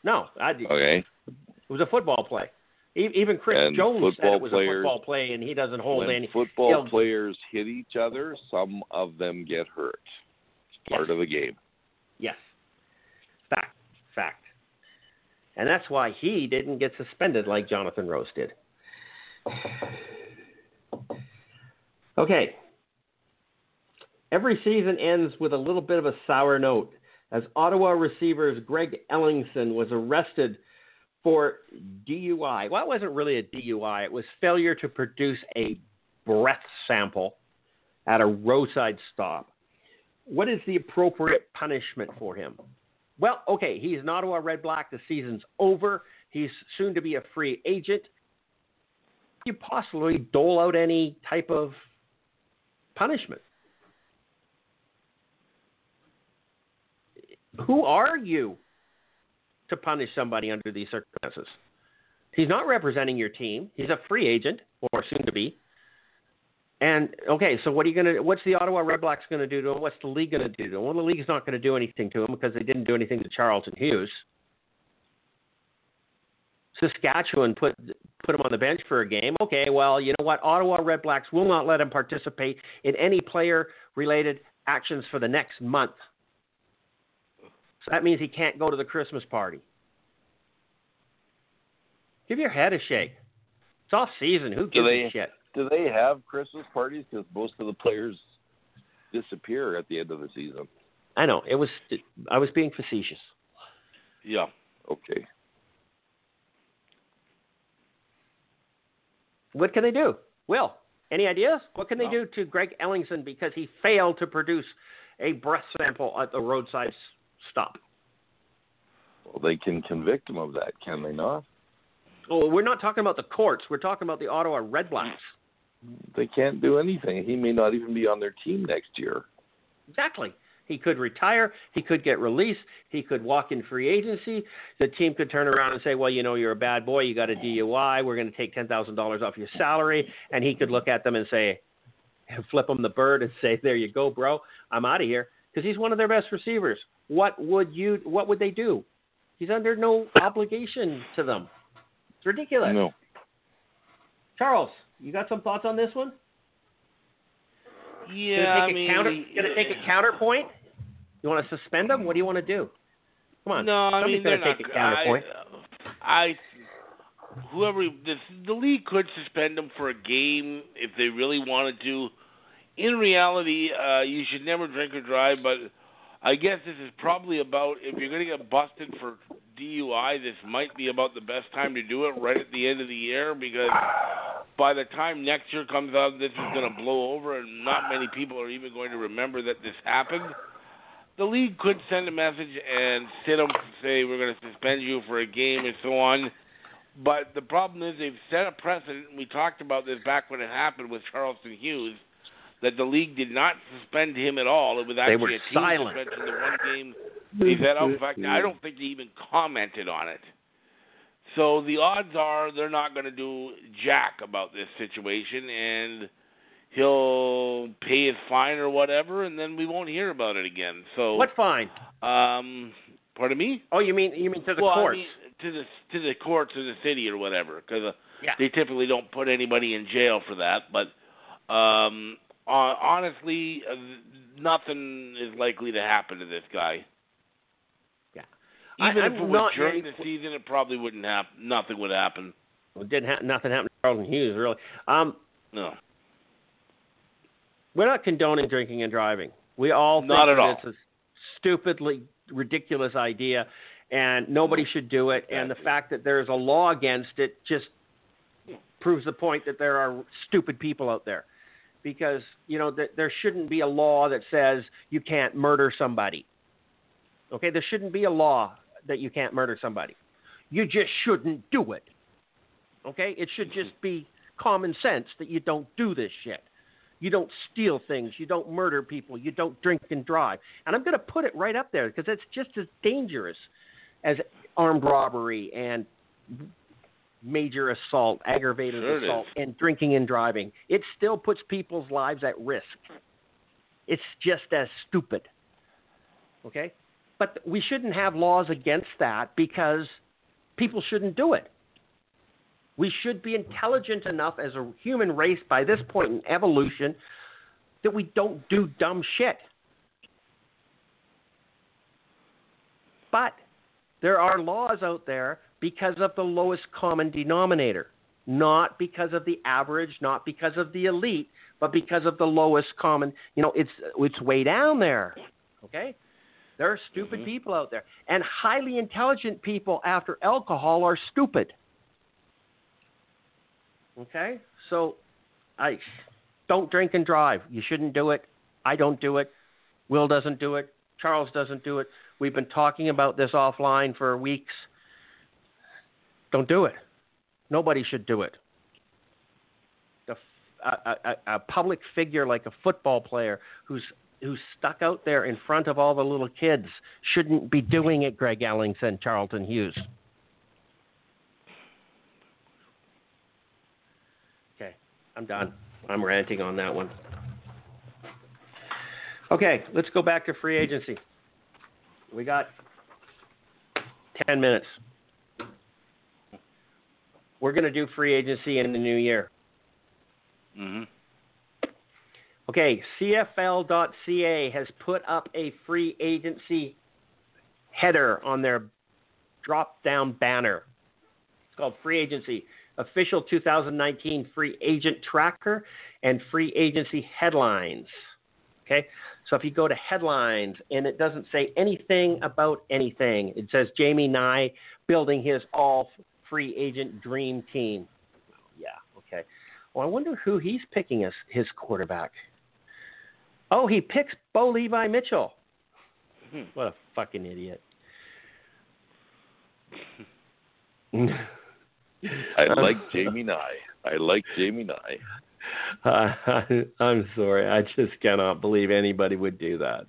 no, I, Okay. It was a football play. Even Chris And Jones said it was players- a football play, and he doesn't hold when any. football you know- players hit each other, some of them get hurt. It's part Yes. of the game. Yes, fact, fact, and that's why he didn't get suspended like Jonathan Rose did. Okay. Every season ends with a little bit of a sour note as Ottawa receivers Greg Ellingson was arrested for DUI. Well, it wasn't really a DUI, it was failure to produce a breath sample at a roadside stop. What is the appropriate punishment for him? Well, okay, he's an Ottawa Red Black. The season's over. He's soon to be a free agent. You possibly dole out any type of punishment. Who are you to punish somebody under these circumstances? He's not representing your team. He's a free agent or soon to be. And okay, so what are you to? What's the Ottawa Redblacks to do to him? What's the league to do to him? Well, the league's not to do anything to him because they didn't do anything to Charleston Hughes. Saskatchewan put put him on the bench for a game. Okay, well, you know what? Ottawa Redblacks will not let him participate in any player related actions for the next month. So that means he can't go to the Christmas party. Give your head a shake. It's off season. Who gives they- a shit? Do they have Christmas parties? Because most of the players disappear at the end of the season. I know it was. I was being facetious. Yeah. Okay. What can they do? Will, any ideas? What can they No. do to Greg Ellingson because he failed to produce a breath sample at the roadside stop? Well, they can convict him of that, can they not? Oh, we're not talking about the courts. We're talking about the Ottawa Redblacks. They can't do anything. He may not even be on their team next year. Exactly. He could retire. He could get released. He could walk in free agency. The team could turn around and say, "Well, you know, you're a bad boy. You got a DUI. We're going to take ten thousand dollars off your salary." And he could look at them and say, flip him the bird and say, "There you go, bro. I'm out of here." Because he's one of their best receivers. What would you? What would they do? He's under no obligation to them. It's ridiculous. No. Charles, you got some thoughts on this one? Yeah, Gonna I take mean, a counter, gonna take a counterpoint? You want to suspend them? What do you want to do? Come on. No, I mean they're take not. a counterpoint. I, I, whoever the the league could suspend them for a game if they really wanted to. In reality, uh, you should never drink or drive, but I guess this is probably about if you're going to get busted for DUI, this might be about the best time to do it right at the end of the year because by the time next year comes out, this is going to blow over, and not many people are even going to remember that this happened. The league could send a message and sit them, say we're going to suspend you for a game and so on. But the problem is they've set a precedent. We talked about this back when it happened with Charleston Hughes, that the league did not suspend him at all. It was actually were a team silent. suspension. The one game they said, in fact, I don't think they even commented on it. So the odds are they're not going to do jack about this situation, and he'll pay his fine or whatever, and then we won't hear about it again. So What fine? Um, pardon me. Oh, you mean you mean to the well, courts? I mean, to the to the courts of the city or whatever, because uh, Yeah. they typically don't put anybody in jail for that. But um, hon- honestly, uh, nothing is likely to happen to this guy. Yeah. Even I'm if it was not during the season, it probably wouldn't happen. Nothing would happen. Well, didn't ha- nothing happened to Charleston Hughes really. Um, No. we're not condoning drinking and driving. We all think Not at all. it's a stupidly ridiculous idea, and nobody should do it. And the fact that there is a law against it just proves the point that there are stupid people out there. Because you know that there shouldn't be a law that says you can't murder somebody. Okay, there shouldn't be a law that you can't murder somebody. You just shouldn't do it. Okay, it should just be common sense that you don't do this shit. You don't steal things. You don't murder people. You don't drink and drive. And I'm going to put it right up there because it's just as dangerous as armed robbery and major assault, aggravated Sure assault, and drinking and driving. It still puts people's lives at risk. It's just as stupid. Okay? But we shouldn't have laws against that because people shouldn't do it. We should be intelligent enough as a human race by this point in evolution that we don't do dumb shit. But there are laws out there because of the lowest common denominator, not because of the average, not because of the elite, but because of the lowest common. You know, it's it's way down there. Okay? There are stupid mm-hmm. people out there, and highly intelligent people after alcohol are stupid. Okay? So I don't drink and drive. You shouldn't do it. I don't do it. Will doesn't do it. Charles doesn't do it. We've been talking about this offline for weeks. Don't do it. Nobody should do it. The, a, a, a public figure like a football player who's who's stuck out there in front of all the little kids shouldn't be doing it. Greg Ellingson, Charleston Hughes. Okay, I'm done. I'm ranting on that one. Okay, let's go back to free agency. We got 10 minutes. We're going to do free agency in the new year. hmm Okay, CFL.ca has put up a free agency header on their drop down banner. It's called Free Agency Official 2019 Free Agent Tracker and Free Agency Headlines. Okay, so if you go to headlines and it doesn't say anything about anything, it says Jamie Nye building his all free agent dream team. Yeah, okay. Well, I wonder who he's picking as his quarterback. Oh, he picks Bo Levi Mitchell. Hmm. What a fucking idiot. I like Jamie Nye. I like Jamie Nye. Uh, I'm sorry. I just cannot believe anybody would do that.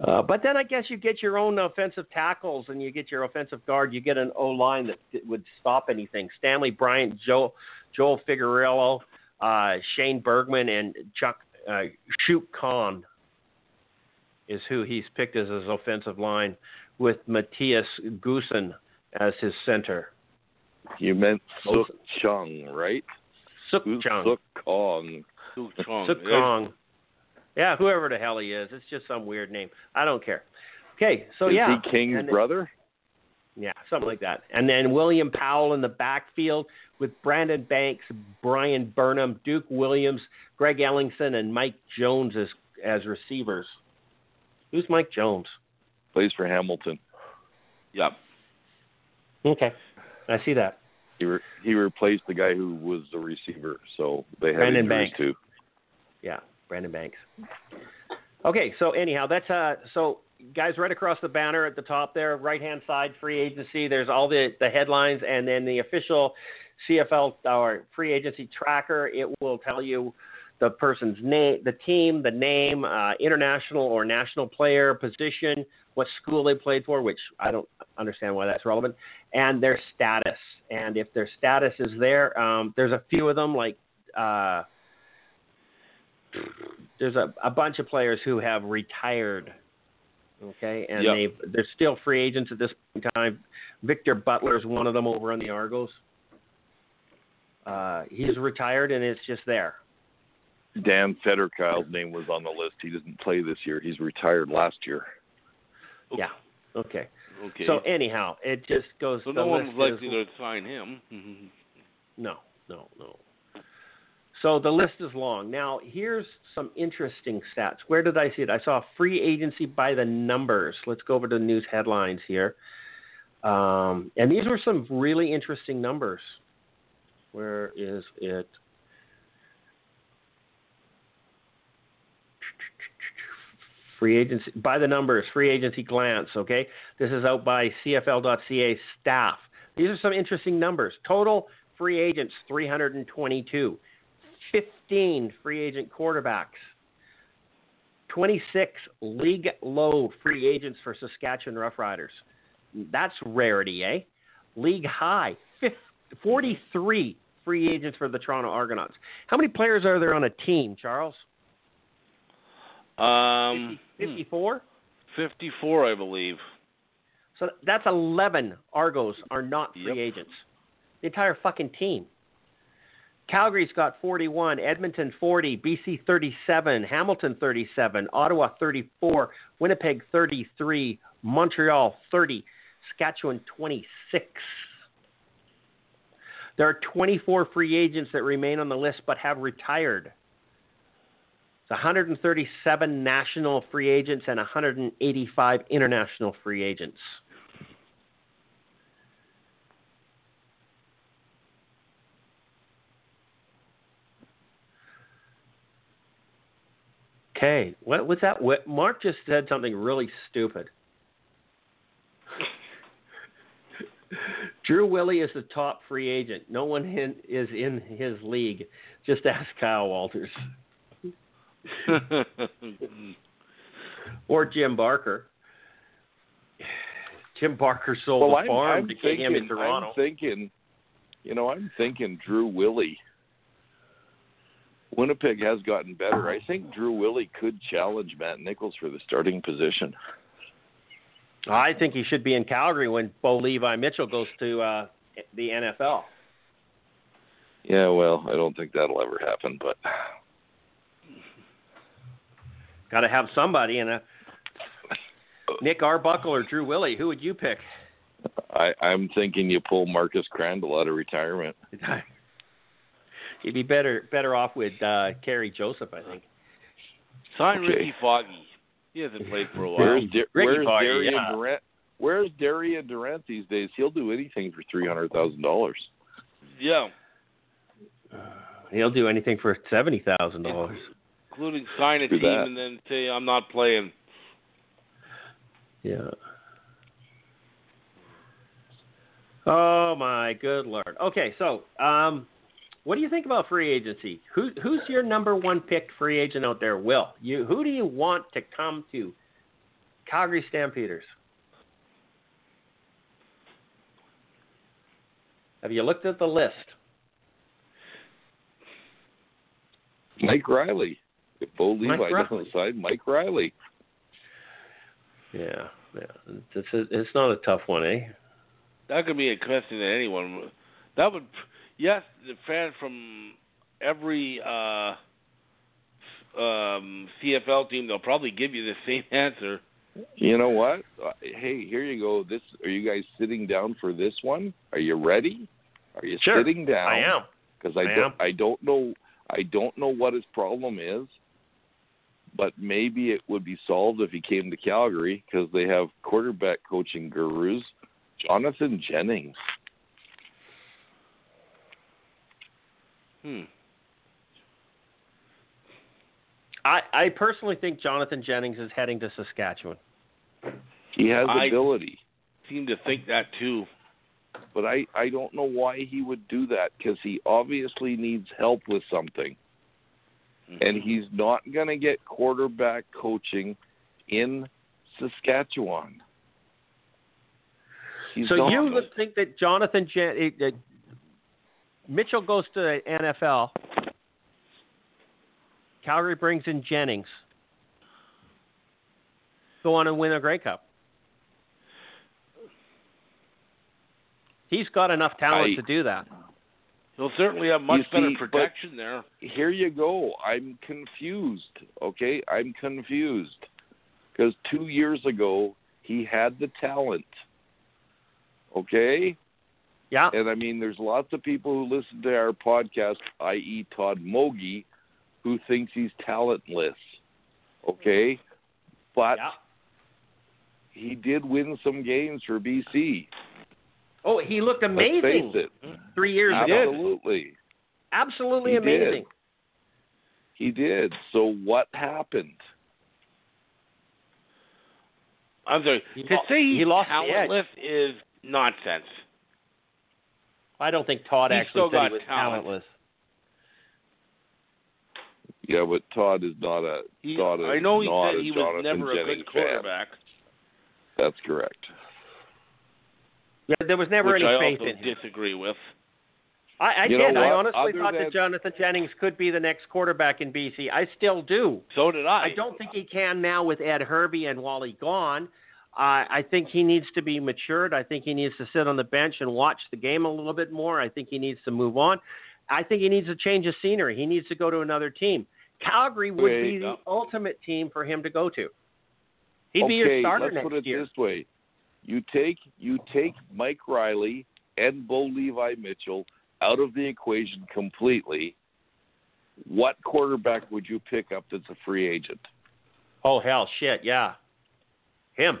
Uh, but then I guess you get your own offensive tackles and you get your offensive guard. You get an O line that, would stop anything. Stanley Bryant, Joe, Joel Figueroa, uh, Shane Bergman, and Chuck uh, Shoot Khan is who he's picked as his offensive line, with Matthias Goossen as his center. You meant Sukh Chungh, right? Sukh Chungh. Suk Kong? Suk Chong. Suk Kong. Yeah, whoever the hell he is. It's just some weird name. I don't care. Okay, so Is yeah. he King's and- brother? Yeah, something like that. And then William Powell in the backfield with Brandon Banks, Bryan Burnham, Duke Williams, Greg Ellingson, and Mike Jones as as receivers. Who's Mike Jones? Plays for Hamilton. Yep. Okay, I see that. He re- he replaced the guy who was the receiver, so they had Brandon Banks. too. Yeah, Brandon Banks. Okay, so anyhow, that's uh so guys right across the banner at the top there, right hand side, free agency, there's all the, the headlines and then the official CFL or free agency tracker, it will tell you the person's name, the team, the name, uh, international or national player, position, what school they played for, which I don't understand why that's relevant, and their status. And if their status is there, um, there's a few of them like uh, there's a, a bunch of players who have retired. Okay, and Yep. they've they're still free agents at this point in time. Victor Butler's one of them over on the Argos. Uh, he's retired and it's just there. Dan Federkeil's name was on the list. He didn't play this year. He's retired last year. Yeah. Okay. Okay. So anyhow, it just goes. So no one's list likely is, to sign him. No, no, no. So the list is long. Now, here's some interesting stats. Where did I see it? I saw free agency by the numbers. Let's go over to the news headlines here. Um, and these were some really interesting numbers. Where is it? Free agency by the numbers, free agency glance. Okay, this is out by CFL.ca staff. These are some interesting numbers. Total free agents 322, 15 free agent quarterbacks, 26 league low free agents for Saskatchewan Roughriders. That's rarity, eh? League high 50, 43 free agents for the Toronto Argonauts. How many players are there on a team, Charles? Um, Hmm. 54? 54, I believe. So that's 11 Argos are not free Yep. agents. The entire fucking team. Calgary's got 41, Edmonton 40, BC 37, Hamilton 37, Ottawa 34, Winnipeg 33, Montreal 30, Saskatchewan 26. There are 24 free agents that remain on the list but have retired. It's 137 national free agents and 185 international free agents. Okay, what was that? What, Mark just said something really stupid. Drew Willy is the top free agent. No one in, is in his league. Just ask Kyle Walters or Jim Barker. Jim Barker sold well, the I'm, farm I'm to thinking, him in Toronto. I'm thinking, you know, I'm thinking Drew Willy Winnipeg has gotten better. I think Drew Willy could challenge Matt Nichols for the starting position. I think he should be in Calgary when Bo Levi Mitchell goes to uh, the NFL. Yeah, well, I don't think that'll ever happen, but Got to have somebody in a Nick Arbuckle or Drew Willy. Who would you pick? I, I'm thinking you pull Marcus Crandell out of retirement. You'd be better better off with uh, Kerry Joseph, I think. Sign Okay. Ricky Foggie. He hasn't played for a while. Where's, Dar- Ricky where's Foggie, Darian yeah. Durant? Where's Darian Durant these days? He'll do anything for three hundred thousand dollars. Yeah, He'll do anything for seventy thousand dollars. Including sign a Do team that. and then say I'm not playing. Yeah. Oh my good lord. Okay, so um, what do you think about free agency? Who who's your number one picked free agent out there? Will you? Who do you want to come to Calgary Stampeders? Have you looked at the list? Mike Reilly. If Bo Mike Levi Reilly. doesn't sign, Mike Reilly. Yeah, yeah. It's, it's, it's not a tough one, eh? That could be a question to anyone. That would, yes, the fans from every uh, um, CFL team, they'll probably give you the same answer. You know what? Uh, Hey, here you go. This are you guys sitting down for this one? Are you ready? Are you Sure. sitting down? I am. because I, I don't am. I don't know I don't know what his problem is, but maybe it would be solved if he came to Calgary because they have quarterback coaching gurus, Jonathan Jennings. Hmm. I, I personally think Jonathan Jennings is heading to Saskatchewan. He has I- ability, Seem to think that too. but I I don't know why he would do that because he obviously needs help with something, and he's not going to get quarterback coaching in Saskatchewan. He's so you would think that Jonathan Jen- uh, Mitchell goes to the NFL. Calgary brings in Jennings. Go on and win a Grey Cup. He's got enough talent I- to do that. He'll certainly have much You better see, protection there. here you go. I'm confused. Okay, I'm confused because two years ago he had the talent. Okay, Yeah. and I mean, there's lots of people who listen to our podcast, i.e., Todd Mogi, who thinks he's talentless. Okay, but Yeah. he did win some games for BC. Oh, he looked Let's amazing face it, three years ago. absolutely, Absolutely He amazing. did. he did. So what happened? I'm sorry. He to lo- say he he's lost the edge. talentless is nonsense. I don't think Todd He's actually still said he was talent. talentless. Yeah, but Todd is not a He, Todd is I know he not said he was Jonathan never a Jennings good fan. quarterback, That's correct. Yeah, there was never which any I faith also in him. disagree with. I, I You know did. I honestly Other thought than- that Jonathan Jennings could be the next quarterback in BC. I still do. So did I. I don't think he can now with Ed Hervey and Wally gone. Uh, I think he needs to be matured. I think he needs to sit on the bench and watch the game a little bit more. I think he needs to move on. I think he needs a change of scenery. He needs to go to another team. Calgary would Okay, be the yeah. ultimate team for him to go to. He'd be your okay, starter let's next put it year. this way: you take you take Mike Reilly and Bo Levi Mitchell out of the equation completely. What quarterback would you pick up that's a free agent? Oh hell, shit, yeah, him.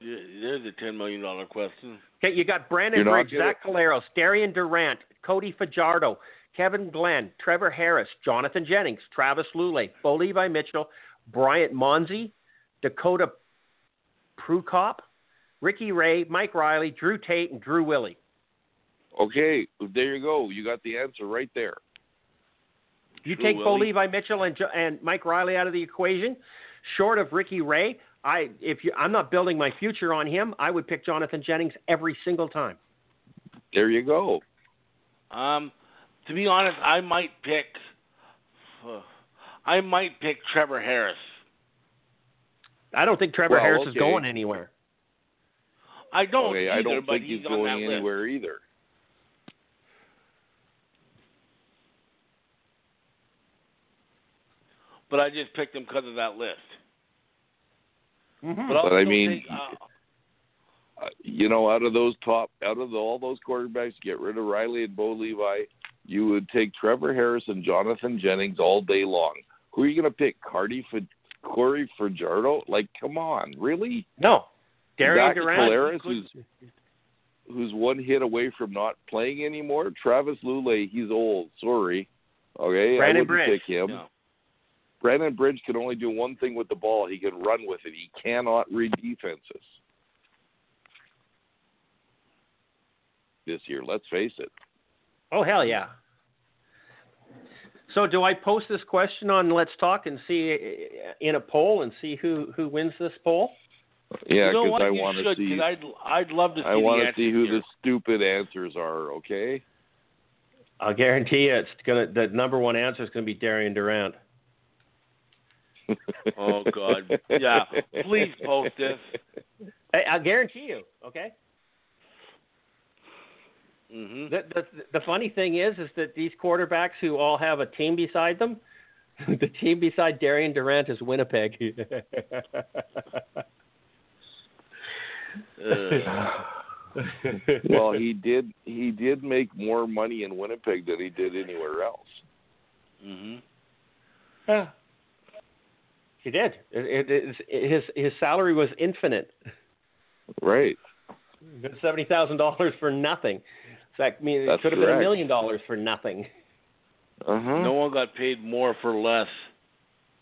There's a ten million dollar question. Okay, you got Brandon You're Bridge, Zach Collaros, Darian Durant, Cody Fajardo, Kevin Glenn, Trevor Harris, Jonathan Jennings, Travis Lulay, Bo Levi Mitchell, Bryant Monzi, Dakota Prukop, Ricky Ray, Mike Reilly, Drew Tate, and Drew Willy. Okay, there you go. You got the answer right there. You Drew take Bo Levi Mitchell and, and Mike Reilly out of the equation, short of Ricky Ray. I if you, I'm not building my future on him, I would pick Jonathan Jennings every single time. There you go. Um, to be honest, I might pick I might pick Trevor Harris. I don't think Trevor Well, Harris is going anywhere. I don't okay, either, I don't but think he's, he's on going that list. either. But I just picked him because of that list. Mm-hmm. But, I'll But I mean, take, uh, Uh, you know, out of those top, out of the, all those quarterbacks, get rid of Reilly and Bo Levi. You would take Trevor Harris and Jonathan Jennings all day long. Who are you going to pick? Cardi for Corey Fajardo? Like, come on, really? No, Darian Zach Durant. Polaris, who's who's one hit away from not playing anymore. Travis Lulay, he's old. Sorry. Okay, I wouldn't Bridge. pick him. no. Brandon Bridge can only do one thing with the ball. He can run with it. He cannot read defenses. This year, let's face it. Oh hell yeah. So do I post this question on Let's Talk and see in a poll and see who who wins this poll? Yeah, you know because? I want to should, see. 'cause I'd, I'd love to see I want to see who here. the stupid answers are. Okay. I'll guarantee you, it's gonna the number one answer is gonna be Darian Durant. Oh, God. Yeah, please post this. Hey, I'll guarantee you. Okay. hmm The, the the funny thing is, is that these quarterbacks who all have a team beside them, the team beside Darian Durant is Winnipeg. well, he did. He did make more money in Winnipeg than he did anywhere else. hmm Yeah. He did. It, it, it, his his salary was infinite. Right. Seventy thousand dollars for nothing. In fact, I mean, it That's could have been a million dollars for nothing. Uh huh. No one got paid more for less.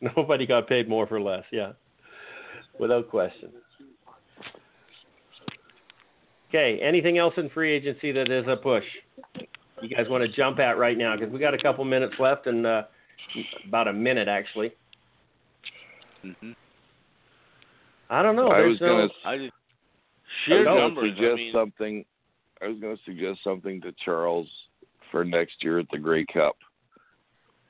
Nobody got paid more for less. Yeah, without question. Okay. Anything else in free agency that is a push? You guys want to jump at right now because we got a couple minutes left and uh, about a minute actually. hmm I don't know. I There's was no. gonna. I just I was gonna numbers. suggest I mean, something. I was going to suggest something to Charles for next year at the Grey Cup.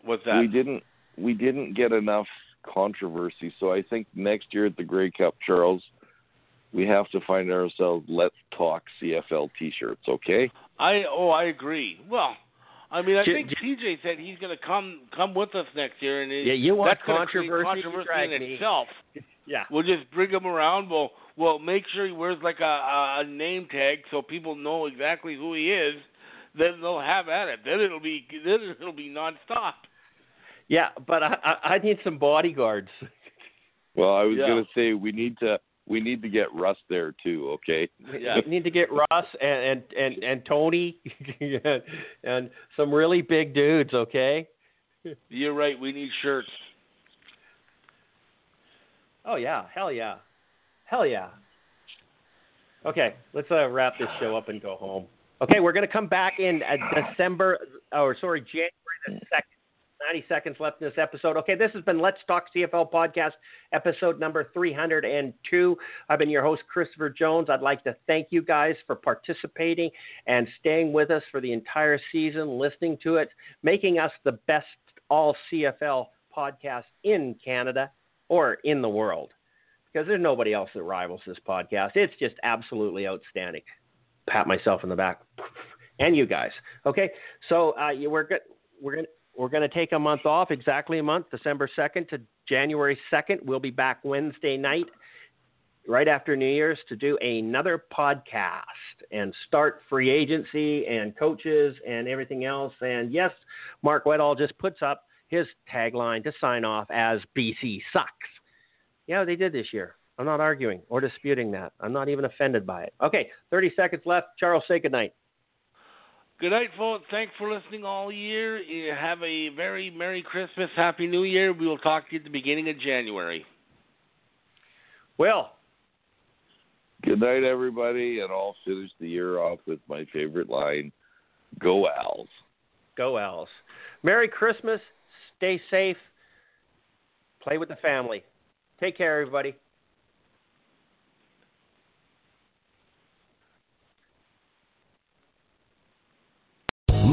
what's that? We didn't. We didn't get enough controversy, so I think next year at the Grey Cup, Charles, we have to find ourselves "Let's Talk CFL" T-shirts. Okay. I oh I agree. Well, I mean I J- think j- TJ said he's going to come come with us next year, and it, Yeah, you want that's gonna create controversy, controversy in me. itself. Yeah. We'll just bring him around. We'll we'll make sure he wears like a, a a name tag so people know exactly who he is. Then they'll have at it. Then it'll be then it'll be nonstop. Yeah, but I, I I need some bodyguards. Well, I was Yeah. going to say we need to. We need to get Russ there too. Okay. Yeah. We need to get Russ and and and, and Tony and some really big dudes. Okay. You're right. We need shirts. Oh yeah, hell yeah, hell yeah. Okay, let's uh, wrap this show up and go home. Okay, we're gonna come back in uh, December, or sorry, January the second. 90 seconds left in this episode. Okay, this has been Let's Talk CFL podcast, episode number 302. I've been your host, Christopher Jones. I'd like to thank you guys for participating and staying with us for the entire season, listening to it, making us the best all CFL podcast in Canada or in the world because there's nobody else that rivals this podcast. It's just absolutely outstanding. Pat myself in the back, and you guys. Okay, so uh, we're good. We're gonna we're gonna take a month off, exactly a month, December second to January second. We'll be back Wednesday night, right after New Year's, to do another podcast and start free agency and coaches and everything else. And yes, Mark Weddall just puts up his tagline to sign off as BC sucks. Yeah, they did this year. I'm not arguing or disputing that. I'm not even offended by it. Okay, 30 seconds left. Charles, say goodnight. Good night, folks. Thanks for listening all year. Have a very Merry Christmas, Happy New Year. We will talk to you at the beginning of January. Will, Good night, everybody, and I'll finish the year off with my favorite line: "Go Owls." go Owls. Merry Christmas. Stay safe. Play with the family. Take care, everybody.